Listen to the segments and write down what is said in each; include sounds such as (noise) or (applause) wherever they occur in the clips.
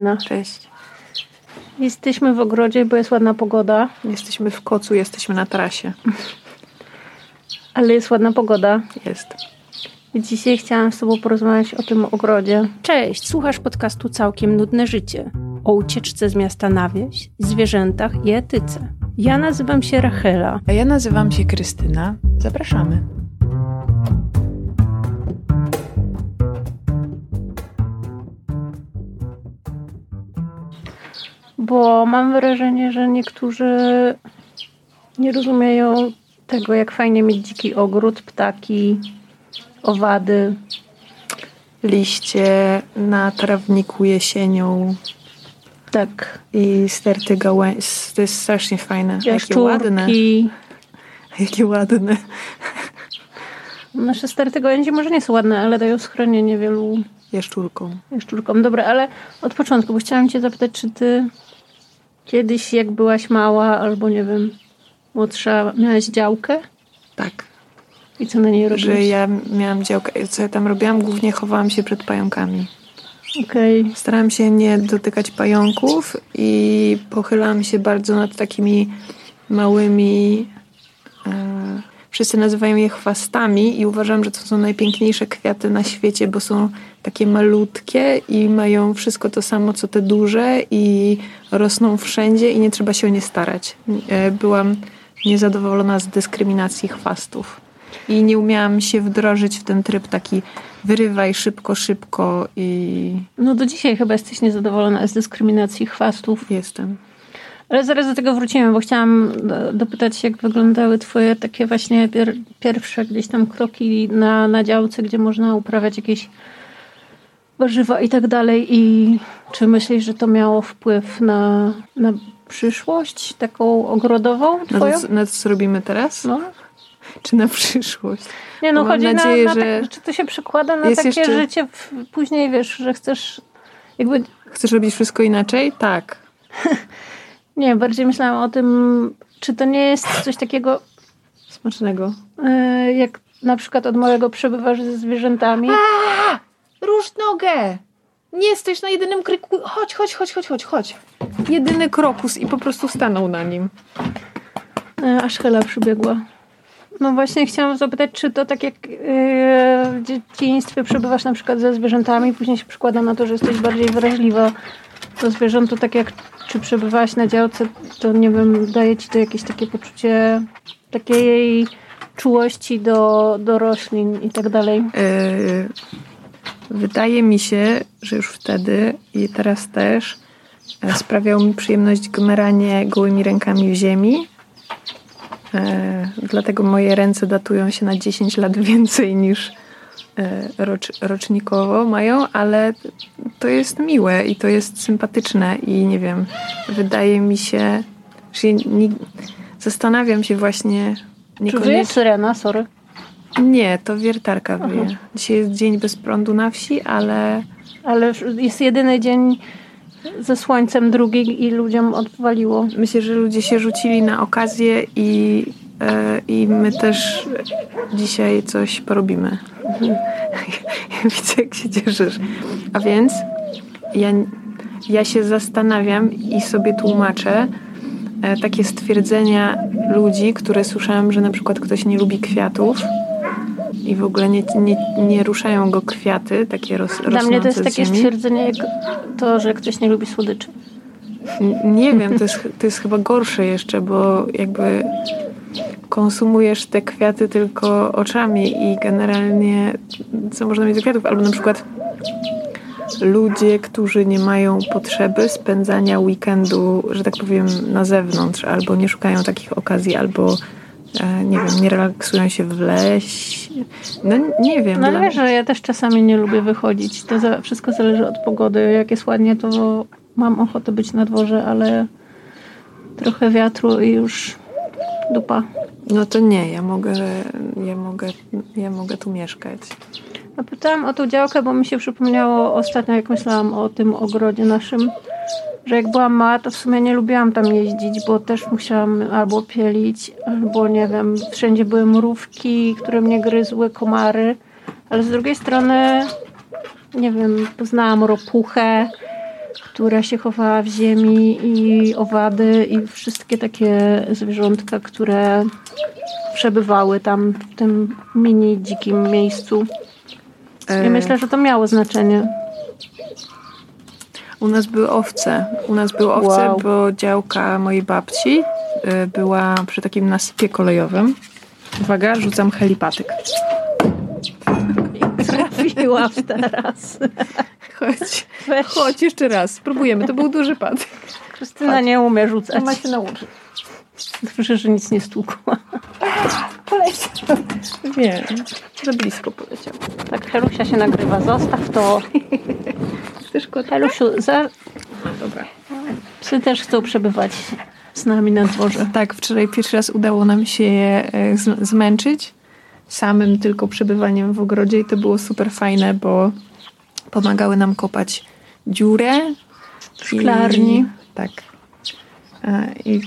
No. Cześć. Jesteśmy w ogrodzie, bo jest ładna pogoda, Jesteśmy w kocu, jesteśmy na trasie. (laughs) ale jest ładna pogoda. Jest. I Dzisiaj chciałam z Tobą porozmawiać o tym ogrodzie. Cześć, słuchasz podcastu Całkiem Nudne Życie. O ucieczce z miasta na wieś, zwierzętach i etyce. Ja nazywam się Rachela. A ja nazywam się Krystyna. Zapraszamy. Bo mam wrażenie, że niektórzy nie rozumieją tego, jak fajnie mieć dziki ogród, ptaki, owady. Liście na trawniku jesienią Tak, i sterty gałęzi. To jest strasznie fajne. Jakie ładne. jaszczurki. Jakie ładne. Nasze sterty gołęzi może nie są ładne, ale dają schronienie wielu Jaszczurką. jaszczurkom. Dobra, ale od początku, bo chciałam cię zapytać, czy ty kiedyś, jak byłaś mała, albo nie wiem, młodsza, miałaś działkę? Tak. I co na niej robiłaś? Że ja miałam działkę. Co ja tam robiłam? Głównie chowałam się przed pająkami. Okej. Starałam się nie dotykać pająków i pochylałam się bardzo nad takimi małymi. E, wszyscy nazywają je chwastami i uważam, że to są najpiękniejsze kwiaty na świecie, bo są takie malutkie i mają wszystko to samo, co te duże i rosną wszędzie i nie trzeba się o nie starać. E, byłam niezadowolona z dyskryminacji chwastów. I nie umiałam się wdrożyć w ten tryb taki wyrywaj szybko, szybko i No do dzisiaj chyba jesteś niezadowolona z dyskryminacji chwastów. jestem. Ale zaraz do tego wrócimy, bo chciałam do- dopytać, jak wyglądały twoje takie właśnie pier pierwsze gdzieś tam kroki na, na działce, gdzie można uprawiać jakieś warzywa i tak dalej. I czy myślisz, że to miało wpływ na, na przyszłość taką ogrodową Na twoją? to, na to, co robimy teraz? No. Czy na przyszłość? Nie no, chodzi nadzieję, na, na że tak, czy to się przekłada na takie jeszcze- życie w, później, wiesz, że chcesz jakby Chcesz robić wszystko inaczej? Tak. (laughs) Nie, bardziej myślałam o tym, czy to nie jest coś takiego, Smacznego. e, jak na przykład od małego przebywasz ze zwierzętami. Rusz nogę! Nie jesteś na jedynym kryku. Chodź, chodź, chodź, chodź, chodź, chodź. Jedyny krokus i po prostu stanął na nim. E, aż Hela przybiegła. No właśnie chciałam zapytać, czy to tak jak e, w dzieciństwie przebywasz na przykład ze zwierzętami, później się przekłada na to, że jesteś bardziej wrażliwa do zwierząt, to tak jak czy przebywałaś na działce, to nie wiem, daje ci to jakieś takie poczucie takiej czułości do, do roślin i tak dalej. Yy, wydaje mi się, że już wtedy i teraz też e, sprawiało mi przyjemność gmeranie gołymi rękami w ziemi. E, dlatego moje ręce datują się na 10 lat (laughs) więcej niż e, rocz, rocznikowo mają, ale to jest miłe i to jest sympatyczne i nie wiem, wydaje mi się, że nie, zastanawiam się właśnie Czy wyje niekoniecznie. syrena, sorry. Nie, to wiertarka wyje. Dzisiaj jest dzień bez prądu na wsi, ale Ale jest jedyny dzień ze słońcem, drugi i ludziom odwaliło. myślę, że ludzie się rzucili na okazję i, e, i my też dzisiaj coś porobimy. (laughs) Widzę, jak się cieszysz. A więc ja, ja się zastanawiam i sobie tłumaczę e, takie stwierdzenia ludzi, które słyszałam, że na przykład ktoś nie lubi kwiatów i w ogóle nie, nie, nie ruszają go kwiaty, takie ros, Dla mnie to jest takie stwierdzenie jak to, że ktoś nie lubi słodyczy. Nie wiem, to jest, to jest chyba gorsze jeszcze, bo jakby konsumujesz te kwiaty tylko oczami i generalnie co można mieć do kwiatów? Albo na przykład ludzie, którzy nie mają potrzeby spędzania weekendu, że tak powiem, na zewnątrz, albo nie szukają takich okazji, albo e, nie wiem, nie relaksują się w lesie. No nie wiem. No ale wiesz, że ja też czasami nie lubię wychodzić. To za, wszystko zależy od pogody. Jak jest ładnie, to mam ochotę być na dworze, ale trochę wiatru i już dupa. No to nie, ja mogę, ja mogę, ja mogę tu mieszkać. A pytałam o tą działkę, bo mi się przypomniało ostatnio, jak myślałam o tym ogrodzie naszym, że jak byłam mała, to w sumie nie lubiłam tam jeździć, bo też musiałam albo pielić, albo nie wiem, wszędzie były mrówki, które mnie gryzły, komary, ale z drugiej strony, nie wiem, poznałam ropuchę, która się chowała w ziemi i owady i wszystkie takie zwierzątka, które przebywały tam w tym mini dzikim miejscu. I E, myślę, że to miało znaczenie. U nas były owce. U nas były owce, Wow. bo działka mojej babci y, była przy takim nasypie kolejowym. Uwaga, rzucam helipatyk. (laughs) Trafiłam teraz. (laughs) Chodź, Weź. chodź jeszcze raz. Spróbujemy. To był duży patyk. Krystyna nie umie rzucać. Ma się nauczyć. Dobrze, że nic nie stłukła. Poleciał. Wiem. Za blisko poleciał. Tak, Helusia się nagrywa. Zostaw to. Chcesz kota? Helusiu, za... Dobra. psy też chcą przebywać z nami na dworze. Tak, wczoraj pierwszy raz udało nam się je e, zmęczyć samym tylko przebywaniem w ogrodzie i to było super fajne, bo pomagały nam kopać dziurę W szklarni. I, tak. E, I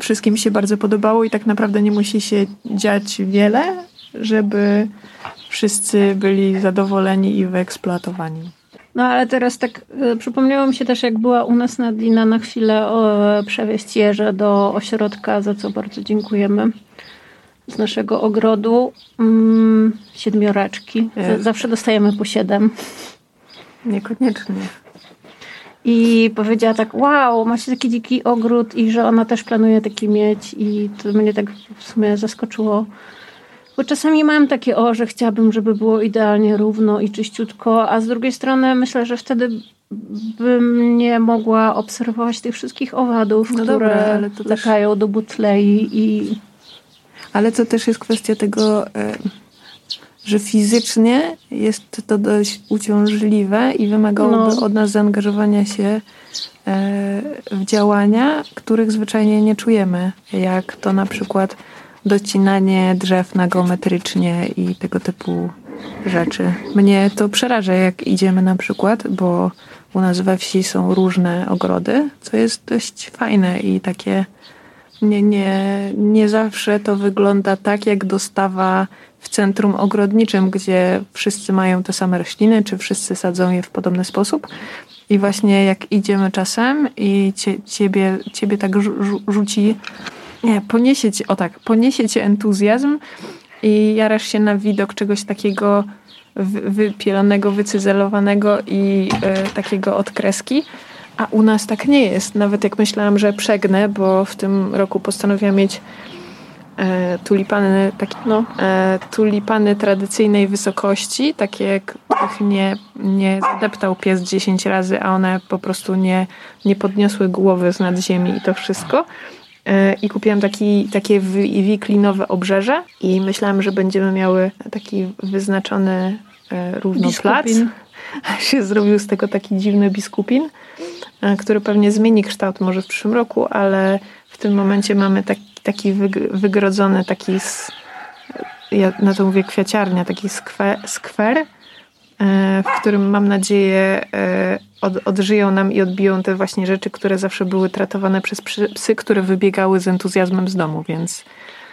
wszystkim się bardzo podobało i tak naprawdę nie musi się dziać wiele, żeby wszyscy byli zadowoleni i wyeksploatowani. No ale teraz tak y, przypomniało mi się też, jak była u nas Nadina na chwilę o, przewieźć jeże do ośrodka, za co bardzo dziękujemy. Z naszego ogrodu mm, siedmioraczki. Z, E. zawsze dostajemy po siedem. Niekoniecznie. I powiedziała tak, wow, macie taki dziki ogród i że ona też planuje taki mieć i to mnie tak w sumie zaskoczyło. Bo czasami mam takie, o, że chciałabym, żeby było idealnie równo i czyściutko, a z drugiej strony myślę, że wtedy bym nie mogła obserwować tych wszystkich owadów, No które dobra, to też- latają do butlei i Ale to też jest kwestia tego, e, że fizycznie jest to dość uciążliwe i wymagałoby No. od nas zaangażowania się e, w działania, których zwyczajnie nie czujemy, jak to na przykład docinanie drzew na geometrycznie i tego typu rzeczy. Mnie to przeraża, jak idziemy na przykład, bo u nas we wsi są różne ogrody, co jest dość fajne i takie nie, nie, nie zawsze to wygląda tak, jak dostawa w centrum ogrodniczym, gdzie wszyscy mają te same rośliny, czy wszyscy sadzą je w podobny sposób. I właśnie jak idziemy czasem i cie, ciebie, ciebie tak rzu, rzu- rzuci, nie, poniesie cię, o tak, poniesie cię entuzjazm i jarasz się na widok czegoś takiego wy- wypielonego, wycyzelowanego i y, takiego od kreski. A u nas tak nie jest. Nawet jak myślałam, że przegnę, bo w tym roku postanowiłam mieć e, tulipany, takie, no, e, tulipany tradycyjnej wysokości, takie, których nie, nie zadeptał pies 10 razy, a one po prostu nie, nie podniosły głowy z nad ziemi i to wszystko. E, I kupiłam taki, takie wi- wiklinowe obrzeże i myślałam, że będziemy miały taki wyznaczony e, równo plac. (laughs) się zrobił z tego taki dziwny biskupin, który pewnie zmieni kształt może w przyszłym roku, ale w tym momencie mamy taki, taki wyg- wygrodzony, taki, ja na to mówię kwiaciarnia, taki skwe, skwer, e, w którym mam nadzieję e, od, odżyją nam i odbiją te właśnie rzeczy, które zawsze były tratowane przez psy, które wybiegały z entuzjazmem z domu, więc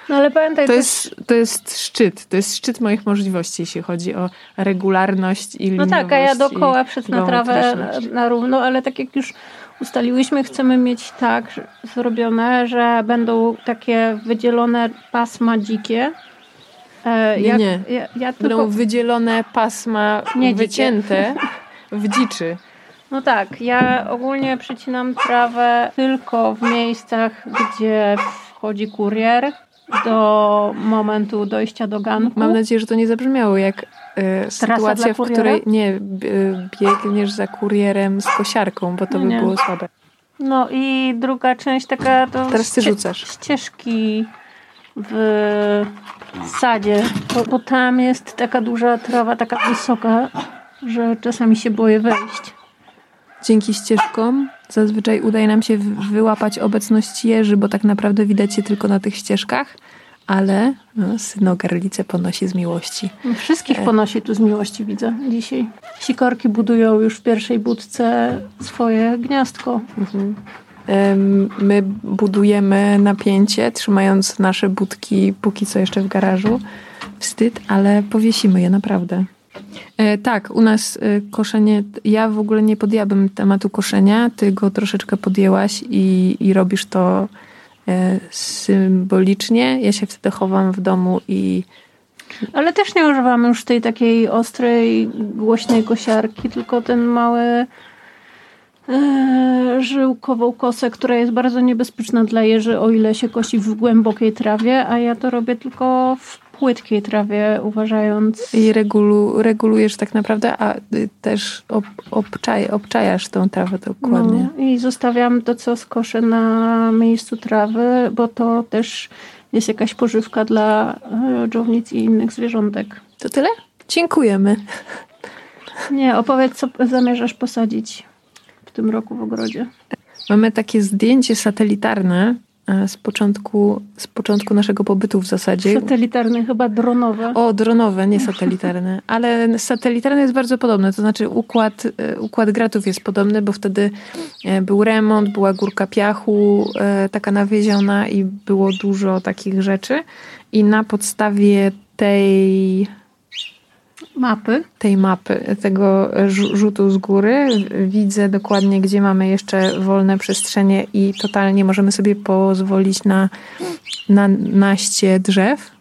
No ale pamiętaj to też, jest, to jest szczyt, to jest szczyt moich możliwości, jeśli chodzi o regularność i No tak, a ja dookoła przetnę trawę geometryczność. na równo, ale tak jak już ustaliłyśmy, chcemy mieć tak zrobione, że będą takie wydzielone pasma dzikie. E, Nie, nie. Ja, ja Będą tylko, wydzielone pasma Nie wycięte w dziczy. no tak, ja ogólnie przycinam trawę tylko w miejscach, gdzie wchodzi kurier do momentu dojścia do ganku. Mam nadzieję, że to nie zabrzmiało jak e, sytuacja, w której nie e, biegniesz za kurierem z kosiarką, bo to by Nie. było słabe. No i druga część taka to Teraz ty rzucasz. ścieżki w sadzie, bo, bo tam jest taka duża trawa, taka wysoka, że czasami się boję wejść. Dzięki ścieżkom zazwyczaj udaje nam się wy- wyłapać obecność jeży, bo tak naprawdę widać je tylko na tych ścieżkach, ale no, synogarlicę ponosi z miłości. Wszystkich E. ponosi tu z miłości, widzę dzisiaj. Sikorki budują już w pierwszej budce swoje gniazdko. Em, My budujemy napięcie, trzymając nasze budki póki co jeszcze w garażu. Wstyd, ale powiesimy je naprawdę. E, tak, u nas e, koszenie, ja w ogóle nie podjęłabym tematu koszenia, ty go troszeczkę podjęłaś i, i robisz to e, symbolicznie. Ja się wtedy chowam w domu i ale też nie używamy już tej takiej ostrej, głośnej kosiarki, tylko ten mały żyłkową kosę, która jest bardzo niebezpieczna dla jeży, o ile się kosi w głębokiej trawie, a ja to robię tylko w płytkiej trawie, uważając... I regulu, regulujesz tak naprawdę, a też ob, obczaj, obczajasz tą trawę dokładnie. No, I zostawiam to, co skoszę na miejscu trawy, bo to też jest jakaś pożywka dla e, dżownic i innych zwierzątek. To tyle? Dziękujemy. Nie, opowiedz, co zamierzasz posadzić w tym roku w ogrodzie. Mamy takie zdjęcie satelitarne z początku, z początku naszego pobytu w zasadzie. Satelitarne, chyba dronowe. O, dronowe, nie satelitarne. Ale satelitarne jest bardzo podobne. To znaczy układ, e, układ gratów jest podobny, bo wtedy był remont, była górka piachu, taka nawieziona i było dużo takich rzeczy. I na podstawie tej mapy. Tej mapy, tego rzutu z góry. Widzę dokładnie, gdzie mamy jeszcze wolne przestrzenie i totalnie możemy sobie pozwolić na, na naście drzew.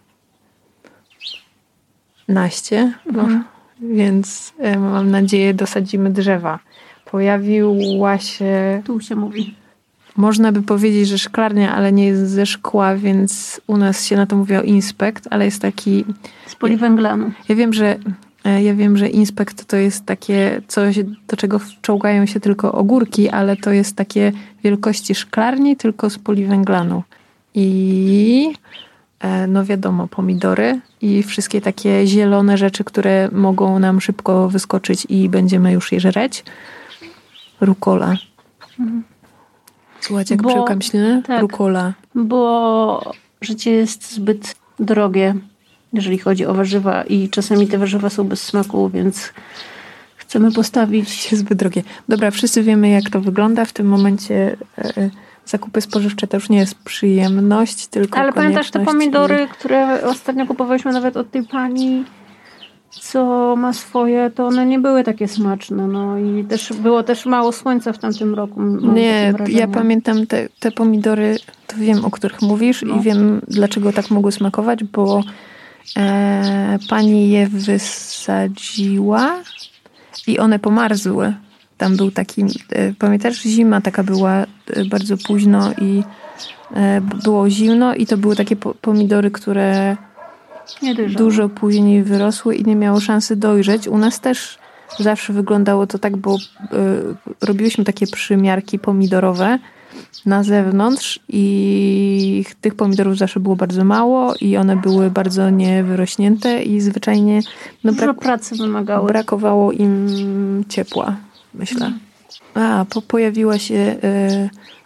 Naście. No. Mhm. Więc e, mam nadzieję, dosadzimy drzewa. Pojawiła się. Tu się mówi. Można by powiedzieć, że szklarnia, ale nie jest ze szkła, więc u nas się na to mówi o inspekt, ale jest taki. Z poliwęglanu. Ja wiem, że ja wiem, że inspekt to jest takie coś, do czego wczołgają się tylko ogórki, ale to jest takie wielkości szklarni, tylko z poliwęglanu. I e, no wiadomo, pomidory i wszystkie takie zielone rzeczy, które mogą nam szybko wyskoczyć i będziemy już je żreć. Rukola. Mhm. Słuchajcie, jak bo, przełkam ślinę? Tak, Rukola. Bo życie jest zbyt drogie, jeżeli chodzi o warzywa i czasami te warzywa są bez smaku, więc chcemy postawić... Zbyt drogie. Dobra, wszyscy wiemy jak to wygląda. W tym momencie e, zakupy spożywcze to już nie jest przyjemność, tylko Ale pamiętasz te pomidory, i... które ostatnio kupowaliśmy nawet od tej pani co ma swoje, to one nie były takie smaczne. No i też było też mało słońca w tamtym roku. Nie, ja pamiętam te, te pomidory, to wiem, o których mówisz no. i wiem, dlaczego tak mogły smakować, bo e, pani je wysadziła i one pomarzły. Tam był taki, e, pamiętasz, zima taka była e, bardzo późno i e, było zimno i to były takie pomidory, które dużo później wyrosły i nie miało szansy dojrzeć. U nas też zawsze wyglądało to tak, bo y, robiłyśmy takie przymiarki pomidorowe na zewnątrz i tych pomidorów zawsze było bardzo mało i one były bardzo niewyrośnięte i zwyczajnie no, brak, pracy wymagały. brakowało im ciepła, myślę. A, po, pojawiła się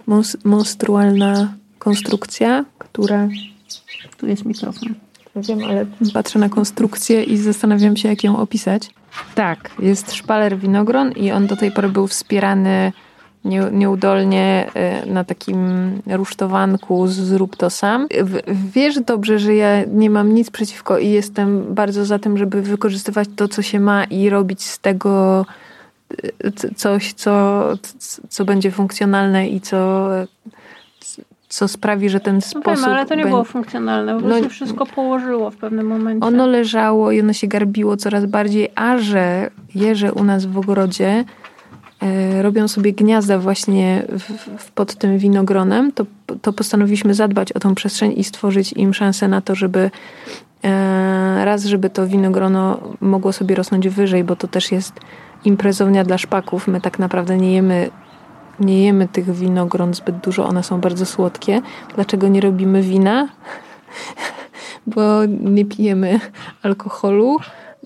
y, monstrualna konstrukcja, która... Tu jest mikrofon wiem, ale patrzę na konstrukcję i zastanawiam się, jak ją opisać. Tak, jest szpaler winogron i on do tej pory był wspierany nie, nieudolnie e, na takim rusztowanku zrób to sam. Wiesz dobrze, że ja nie mam nic przeciwko i jestem bardzo za tym, żeby wykorzystywać to, co się ma i robić z tego e, coś, co, co będzie funkcjonalne i co co sprawi, że ten no sposób... Wiem, ale to nie było funkcjonalne, bo no, się wszystko położyło w pewnym momencie. Ono leżało i ono się garbiło coraz bardziej, a że jeże u nas w ogrodzie robią sobie gniazda właśnie w, w, pod tym winogronem, to, to postanowiliśmy zadbać o tą przestrzeń i stworzyć im szansę na to, żeby e, raz, żeby to winogrono mogło sobie rosnąć wyżej, bo to też jest imprezownia dla szpaków. My tak naprawdę nie jemy nie jemy tych winogron zbyt dużo, one są bardzo słodkie. Dlaczego nie robimy wina? (laughs) Bo nie pijemy alkoholu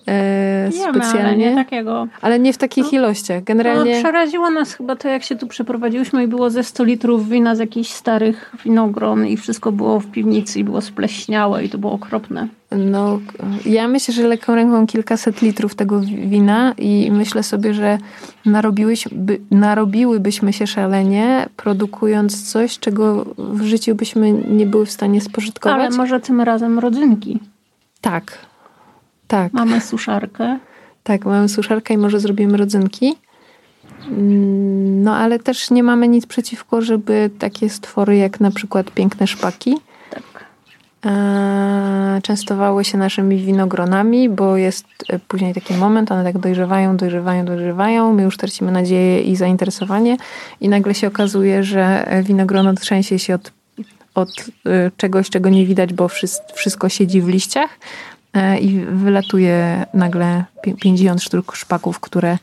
e, specjalnie. Ale nie takiego. Ale nie w takich no, ilościach. Generalnie. No, przeraziło nas chyba to, jak się tu przeprowadziliśmy i było ze 100 litrów wina z jakichś starych winogron i wszystko było w piwnicy i było spleśniałe i to było okropne. No, ja myślę, że lekką ręką kilkaset litrów tego wina i myślę sobie, że narobiłyby, narobiłybyśmy się szalenie, produkując coś, czego w życiu byśmy nie były w stanie spożytkować. Ale może tym razem rodzynki. Tak, tak. Mamy suszarkę. Tak, mamy suszarkę i może zrobimy rodzynki. Mm, no ale też nie mamy nic przeciwko, żeby takie stwory jak na przykład piękne szpaki Tak. e, częstowały się naszymi winogronami, bo jest e, później taki moment, one tak dojrzewają, dojrzewają, dojrzewają, my już tracimy nadzieję i zainteresowanie i nagle się okazuje, że winogrono trzęsie się od, od e, czegoś, czego nie widać, bo wszystko, siedzi w liściach i wylatuje nagle pi- 50 sztuk szpaków, które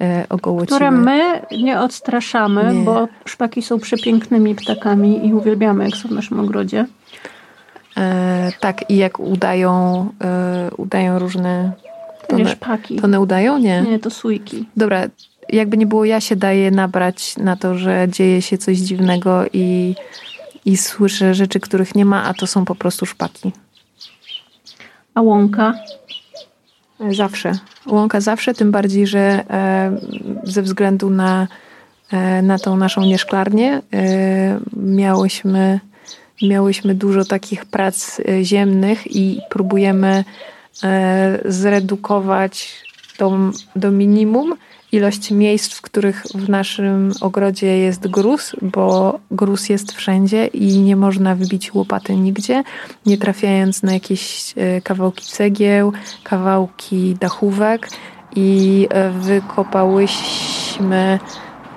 e, ogołociły. Które my nie odstraszamy, Nie. bo szpaki są przepięknymi ptakami i uwielbiamy, jak są w naszym ogrodzie. E, tak, i jak udają, e, udają różne... To nie szpaki. To one udają? Nie. Nie, to sójki. Dobra, jakby nie było, ja się daję nabrać na to, że dzieje się coś dziwnego i, i słyszę rzeczy, których nie ma, a to są po prostu szpaki. A łąka? Zawsze. Łąka zawsze, tym bardziej, że e, ze względu na, e, na tą naszą nieszklarnię e, miałyśmy, miałyśmy dużo takich prac ziemnych i próbujemy zredukować do, do minimum ilość miejsc, w których w naszym ogrodzie jest gruz, bo gruz jest wszędzie i nie można wybić łopaty nigdzie, nie trafiając na jakieś e, kawałki cegieł, kawałki dachówek. I e, wykopałyśmy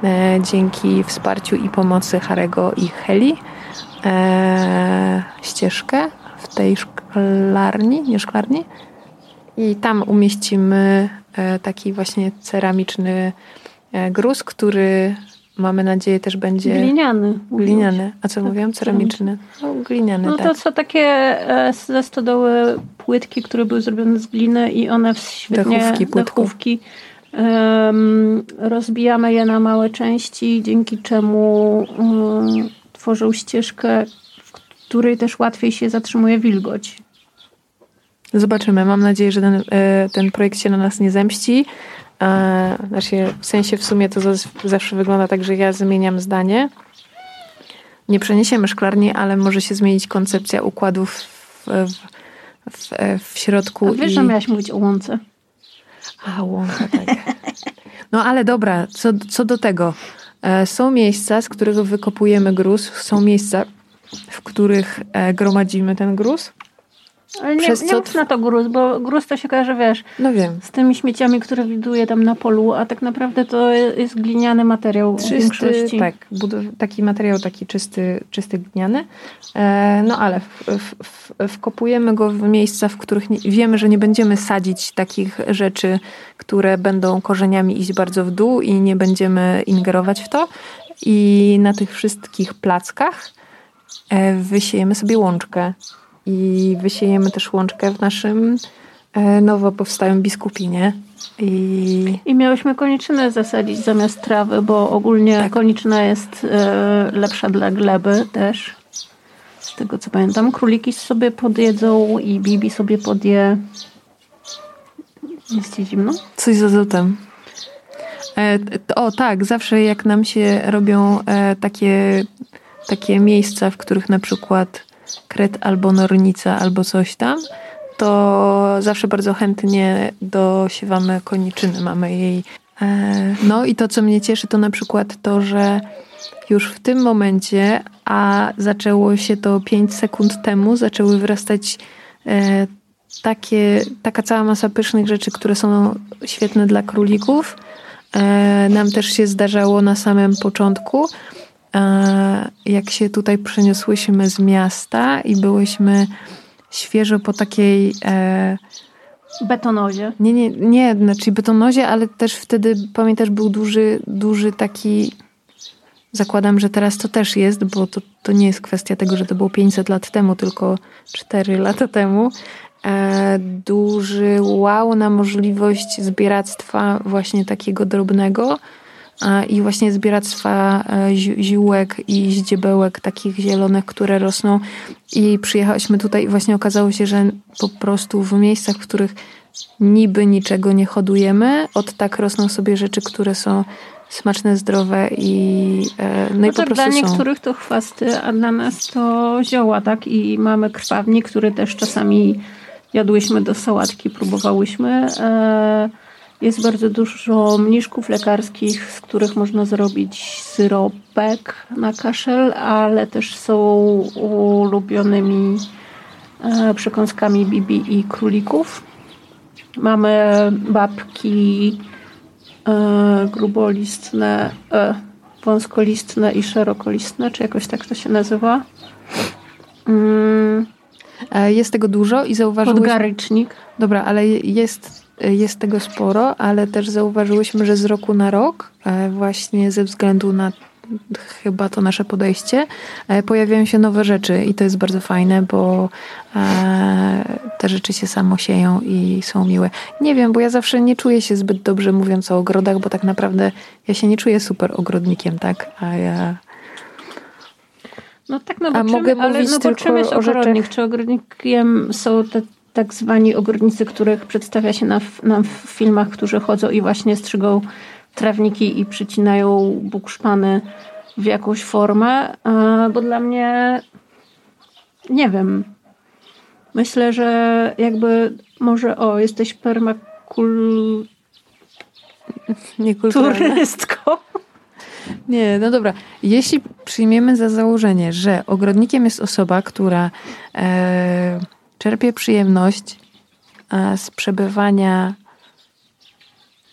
e, dzięki wsparciu i pomocy Harego i Heli ścieżkę w tej szklarni, nie szklarni, i tam umieścimy taki właśnie ceramiczny e, gruz, który mamy nadzieję też będzie Gliniany. gliniany. A co Tak, mówiłam? Ceramiczny. No, gliniany, No tak. to co takie e, ze stodoły płytki, które były zrobione z gliny i one w świetnie... Dachówki dachówki, em, rozbijamy je na małe części, dzięki czemu em, tworzą ścieżkę, w której też łatwiej się zatrzymuje wilgoć. Zobaczymy. Mam nadzieję, że ten, e, ten projekt się na nas nie zemści. E, Znaczy, w sensie w sumie to zawsze wygląda tak, że ja zmieniam zdanie. Nie przeniesiemy szklarni, ale może się zmienić koncepcja układów w, w, w, w środku. A wiesz, i... że miałaś mówić o łące? A, łąka, tak. No ale dobra, co, co do tego. E, Są miejsca, z których wykopujemy gruz. Są miejsca, w których e, gromadzimy ten gruz. Ale nie, Przez nie mów na to gruz, bo gruz to się kojarzy, wiesz, No wiem. z tymi śmieciami, które widuję tam na polu, a tak naprawdę to jest gliniany materiał w Czysty, większości. tak, taki materiał taki czysty, czysty gliniany. E, no ale w, w, w, wkopujemy go w miejsca, w których nie, wiemy, że nie będziemy sadzić takich rzeczy, które będą korzeniami iść bardzo w dół i nie będziemy ingerować w to. I na tych wszystkich plackach e, wysiejemy sobie łączkę. I wysiejemy też łączkę w naszym e, nowo powstałym biskupinie. I I miałyśmy koniczynę zasadzić zamiast trawy, bo ogólnie Tak. koniczyna jest e, lepsza dla gleby też. Z tego co pamiętam. Króliki sobie podjedzą i Bibi sobie podje. Jest ci zimno? Coś z azotem. E, o tak, zawsze jak nam się robią takie, takie miejsca, w których na przykład kret albo nornica albo coś tam, to zawsze bardzo chętnie dosiewamy koniczyny. Mamy jej. E, no i to, co mnie cieszy, to na przykład to, że już w tym momencie, a zaczęło się to 5 sekund temu, zaczęły wyrastać e, takie, taka cała masa pysznych rzeczy, które są świetne dla królików. E, nam też się zdarzało na samym początku, jak się tutaj przeniosłyśmy z miasta i byłyśmy świeżo po takiej e, Betonozie. nie, nie, nie, znaczy betonozie, ale też wtedy, pamiętasz, był duży, duży taki. Zakładam, że teraz to też jest, bo to, to nie jest kwestia tego, że to było 500 lat temu, tylko 4 lata temu. E, duży wow na możliwość zbieractwa właśnie takiego drobnego i właśnie zbieractwa e, zi- ziółek i ździebełek takich zielonych, które rosną. I przyjechałyśmy tutaj i właśnie okazało się, że po prostu w miejscach, w których niby niczego nie hodujemy, od tak rosną sobie rzeczy, które są smaczne, zdrowe i e, no i po prostu dla są. niektórych to chwasty, a dla nas to zioła, tak? I mamy krwawnik, który też czasami jadłyśmy do sałatki, próbowałyśmy. E, Jest bardzo dużo mniszków lekarskich, z których można zrobić syropek na kaszel, ale też są ulubionymi e, przekąskami bibi i królików. Mamy babki e, grubolistne, e, wąskolistne i szerokolistne, czy jakoś tak to się nazywa. Mm. Jest tego dużo i zauważyłeś... Podgarycznik. Dobra, ale jest, jest tego sporo, ale też zauważyłyśmy, że z roku na rok e, właśnie ze względu na chyba to nasze podejście, e, pojawiają się nowe rzeczy i to jest bardzo fajne, bo e, te rzeczy się samo sieją i są miłe. Nie wiem, bo ja zawsze nie czuję się zbyt dobrze mówiąc o ogrodach, bo tak naprawdę ja się nie czuję super ogrodnikiem, tak? A ja... No tak, no bo A czym, mogę ale, mówić no bo czym jest ogrodnik? Czy ogrodnikiem są te tak zwani ogrodnicy, których przedstawia się na, nam w filmach, którzy chodzą i właśnie strzygą trawniki i przycinają bukszpany w jakąś formę, bo dla mnie nie wiem. Myślę, że jakby może o, jesteś permakul... Turystką. (laughs) Nie, no dobra. Jeśli przyjmiemy za założenie, że ogrodnikiem jest osoba, która e, czerpie przyjemność e, z przebywania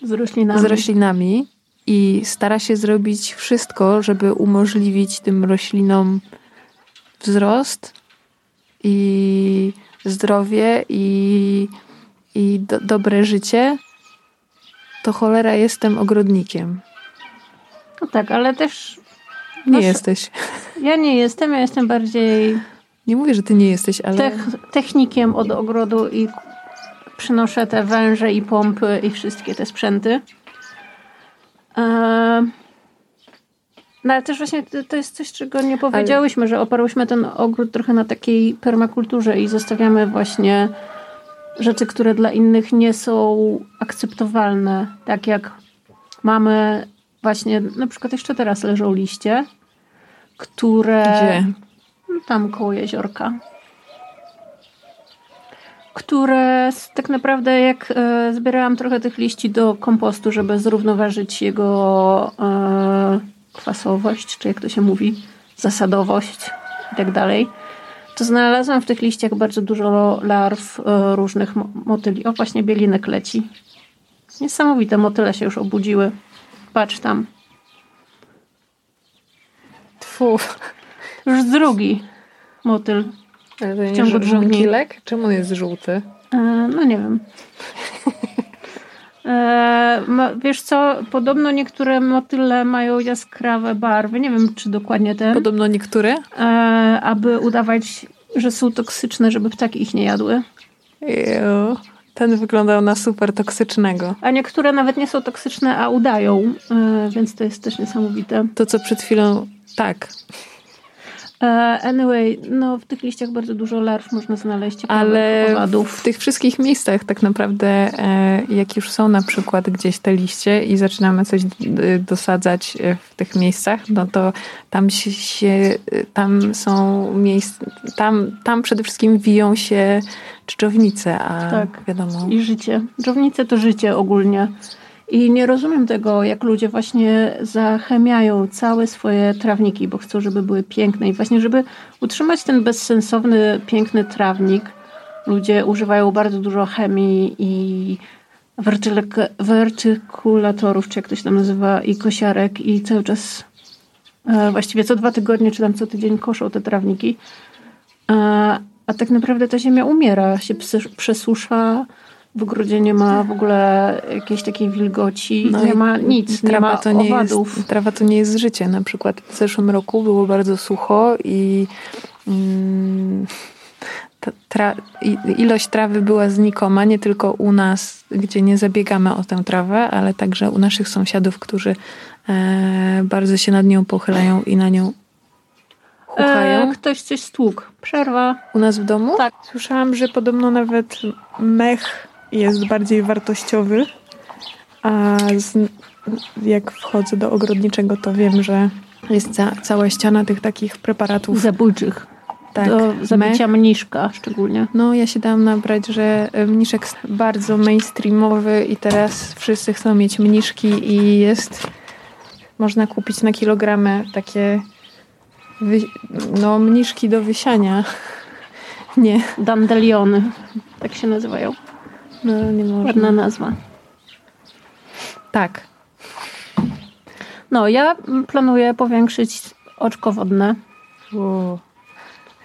z roślinami. z roślinami i stara się zrobić wszystko, żeby umożliwić tym roślinom wzrost i zdrowie i, i do, dobre życie, to cholera jestem ogrodnikiem. No tak, ale też. Nie no, jesteś. Ja nie jestem, ja jestem bardziej. Nie mówię, że ty nie jesteś, ale. technikiem od ogrodu i przynoszę te węże i pompy i wszystkie te sprzęty. No ale też właśnie to jest coś, czego nie powiedziałyśmy, ale... że oparłyśmy ten ogród trochę na takiej permakulturze i zostawiamy właśnie rzeczy, które dla innych nie są akceptowalne. Tak jak mamy właśnie, na przykład jeszcze teraz leżą liście, które... Gdzie? Tam koło jeziorka które tak naprawdę jak e, zbierałam trochę tych liści do kompostu, żeby zrównoważyć jego e, kwasowość, czy jak to się mówi, zasadowość i tak dalej, to znalazłam w tych liściach bardzo dużo larw e, różnych motyli. O, właśnie bielinek leci. Niesamowite motyle się już obudziły. Patrz tam. Tfu. Już drugi motyl w ciągu dwóch dni. Czemu on jest żółty? E, no nie wiem. E, wiesz co, podobno niektóre motyle mają jaskrawe barwy. Nie wiem, czy dokładnie te. Podobno niektóre? E, aby udawać, że są toksyczne, żeby ptaki ich nie jadły. Ew. Ten wyglądał na super toksycznego. A niektóre nawet nie są toksyczne, a udają, więc to jest też niesamowite. To, co przed chwilą. Tak, anyway, no w tych liściach bardzo dużo larw można znaleźć. Ale owadów. w tych wszystkich miejscach tak naprawdę, e, jak już są na przykład gdzieś te liście i zaczynamy coś dosadzać e, w tych miejscach, no to tam się, tam są miejsca, tam, tam przede wszystkim wiją się czczownice, a tak. wiadomo. I życie. Dżownice to życie ogólnie. I nie rozumiem tego, jak ludzie właśnie zachemiają całe swoje trawniki, bo chcą, żeby były piękne. I właśnie, żeby utrzymać ten bezsensowny, piękny trawnik, ludzie używają bardzo dużo chemii i wertykulatorów, czy jak to się tam nazywa, i kosiarek, i cały czas e, właściwie co dwa tygodnie, czy tam co tydzień koszą te trawniki. A, a tak naprawdę ta ziemia umiera, się przesusza, w ogrodzie nie ma w ogóle jakiejś takiej wilgoci, no nie ma nic, nie ma to nie owadów. Jest, trawa to nie jest życie. Na przykład w zeszłym roku było bardzo sucho i mm, tra, ilość trawy była znikoma, nie tylko u nas, gdzie nie zabiegamy o tę trawę, ale także u naszych sąsiadów, którzy e, bardzo się nad nią pochylają i na nią E, ktoś coś stłukł. Przerwa. U nas w domu? Tak. Słyszałam, że podobno nawet mech jest bardziej wartościowy, a z, jak wchodzę do ogrodniczego, to wiem, że jest ca cała ściana tych takich preparatów zabójczych. tak. do zabicia Mech. mniszka szczególnie. No, ja się dałam nabrać, że mniszek jest bardzo mainstreamowy i teraz wszyscy chcą mieć mniszki i jest można kupić na kilogramy takie wy, no, mniszki do wysiania. (laughs) Nie. Dandeliony, tak się nazywają. No, nie można. Ładna nazwa. Tak. No, ja planuję powiększyć oczko wodne.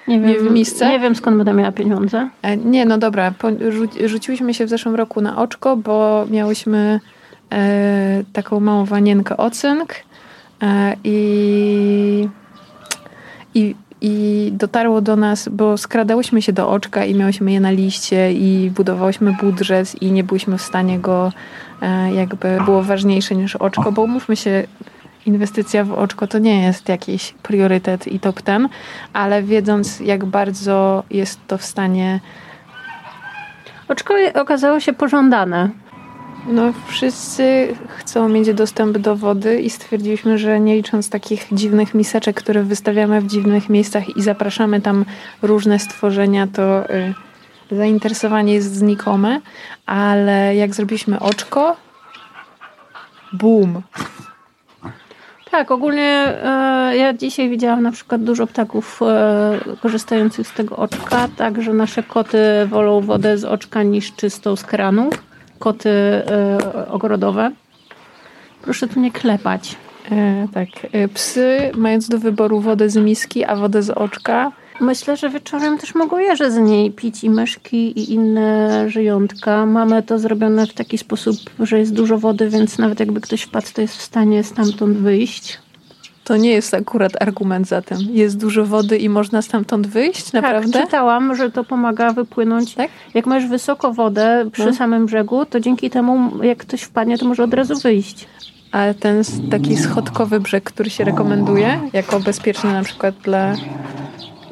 Nie wiem, miejsce? nie wiem skąd będę miała pieniądze. E, nie, no dobra. Po, rzu- rzuciłyśmy się w zeszłym roku na oczko, bo miałyśmy e, taką małą wanienkę ocynk e, i, i, i dotarło do nas, bo skradałyśmy się do oczka i miałyśmy je na liście i budowałyśmy budżet i nie byliśmy w stanie go e, jakby było ważniejsze niż oczko, bo umówmy się, inwestycja w oczko to nie jest jakiś priorytet i top ten, ale wiedząc jak bardzo jest to w stanie... Oczko okazało się pożądane. No, wszyscy chcą mieć dostęp do wody i stwierdziliśmy, że nie licząc takich dziwnych miseczek, które wystawiamy w dziwnych miejscach i zapraszamy tam różne stworzenia, to y, zainteresowanie jest znikome, ale jak zrobiliśmy oczko, boom. Tak, ogólnie e, ja dzisiaj widziałam na przykład dużo ptaków e, korzystających z tego oczka, także nasze koty wolą wodę z oczka niż czystą z kranu. Koty e, ogrodowe. Proszę tu nie klepać. E, tak, e, psy mając do wyboru wodę z miski, a wodę z oczka, Myślę, że wieczorem też mogą jeże z niej pić i myszki i inne żyjątka. Mamy to zrobione w taki sposób, że jest dużo wody, więc nawet jakby ktoś wpadł, to jest w stanie stamtąd wyjść. To nie jest akurat argument za tym. Jest dużo wody i można stamtąd wyjść, tak, naprawdę? Tak, czytałam, że to pomaga wypłynąć. Tak? Jak masz wysoko wodę przy no. samym brzegu, to dzięki temu, jak ktoś wpadnie, to może od razu wyjść. Ale ten taki schodkowy brzeg, który się rekomenduje jako bezpieczny na przykład dla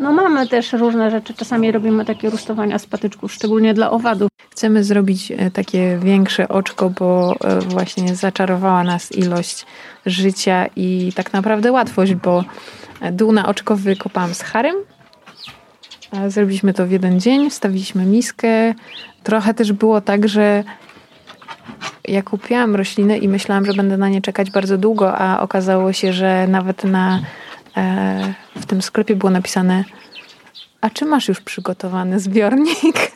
no mamy też różne rzeczy. Czasami robimy takie rusztowania z patyczków, szczególnie dla owadów. Chcemy zrobić e, takie większe oczko, bo e, właśnie zaczarowała nas ilość życia i tak naprawdę łatwość, bo dół na oczko wykopałam z Harem. Zrobiliśmy to w jeden dzień, wstawiliśmy miskę. Trochę też było tak, że ja kupiłam rośliny i myślałam, że będę na nie czekać bardzo długo, a okazało się, że nawet na E, w tym sklepie było napisane a czy masz już przygotowany zbiornik?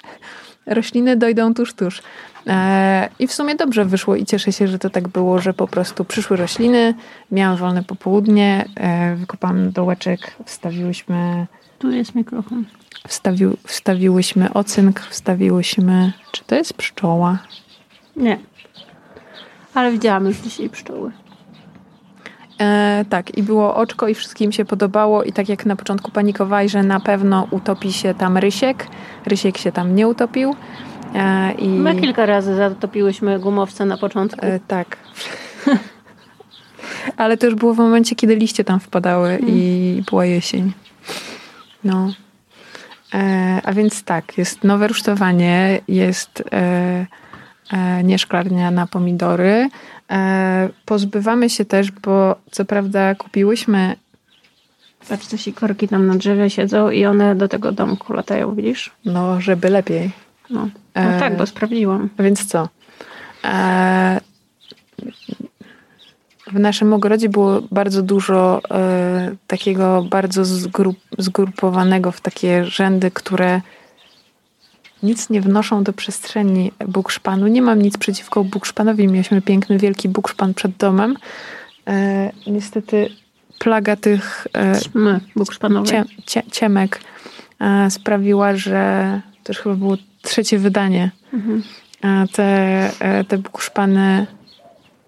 (laughs) Rośliny dojdą tuż, tuż. E, I w sumie dobrze wyszło i cieszę się, że to tak było, że po prostu przyszły rośliny, miałam wolne popołudnie, e, wykopałam dołeczek, wstawiłyśmy... Tu jest mikrofon. Wstawił, wstawiłyśmy ocynk, wstawiłyśmy... Czy to jest pszczoła? Nie. Ale widziałam już dzisiaj pszczoły. E, tak, i było oczko i wszystkim się podobało i tak jak na początku panikowali, że na pewno utopi się tam Rysiek, Rysiek się tam nie utopił. E, i... My kilka razy zatopiłyśmy gumowce na początku. E, tak. (laughs) Ale to już było w momencie, kiedy liście tam wpadały hmm. i była jesień. No. E, a więc tak, jest nowe rusztowanie, jest e, e, nieszklarnia na pomidory, pozbywamy się też, bo co prawda kupiłyśmy. Patrz, te sikorki tam na drzewie siedzą i one do tego domku latają, widzisz? No, żeby lepiej. No, no e, tak, bo sprawdziłam. Więc co? E, w naszym ogrodzie było bardzo dużo e, takiego bardzo zgrup, zgrupowanego w takie rzędy, które nic nie wnoszą do przestrzeni bukszpanu. Nie mam nic przeciwko bukszpanowi. Mieliśmy piękny, wielki bukszpan przed domem. E, niestety plaga tych e, Ćmy bukszpanowej. Cie, ciemek e, sprawiła, że to już chyba było trzecie wydanie. Mhm. E, te, e, te bukszpany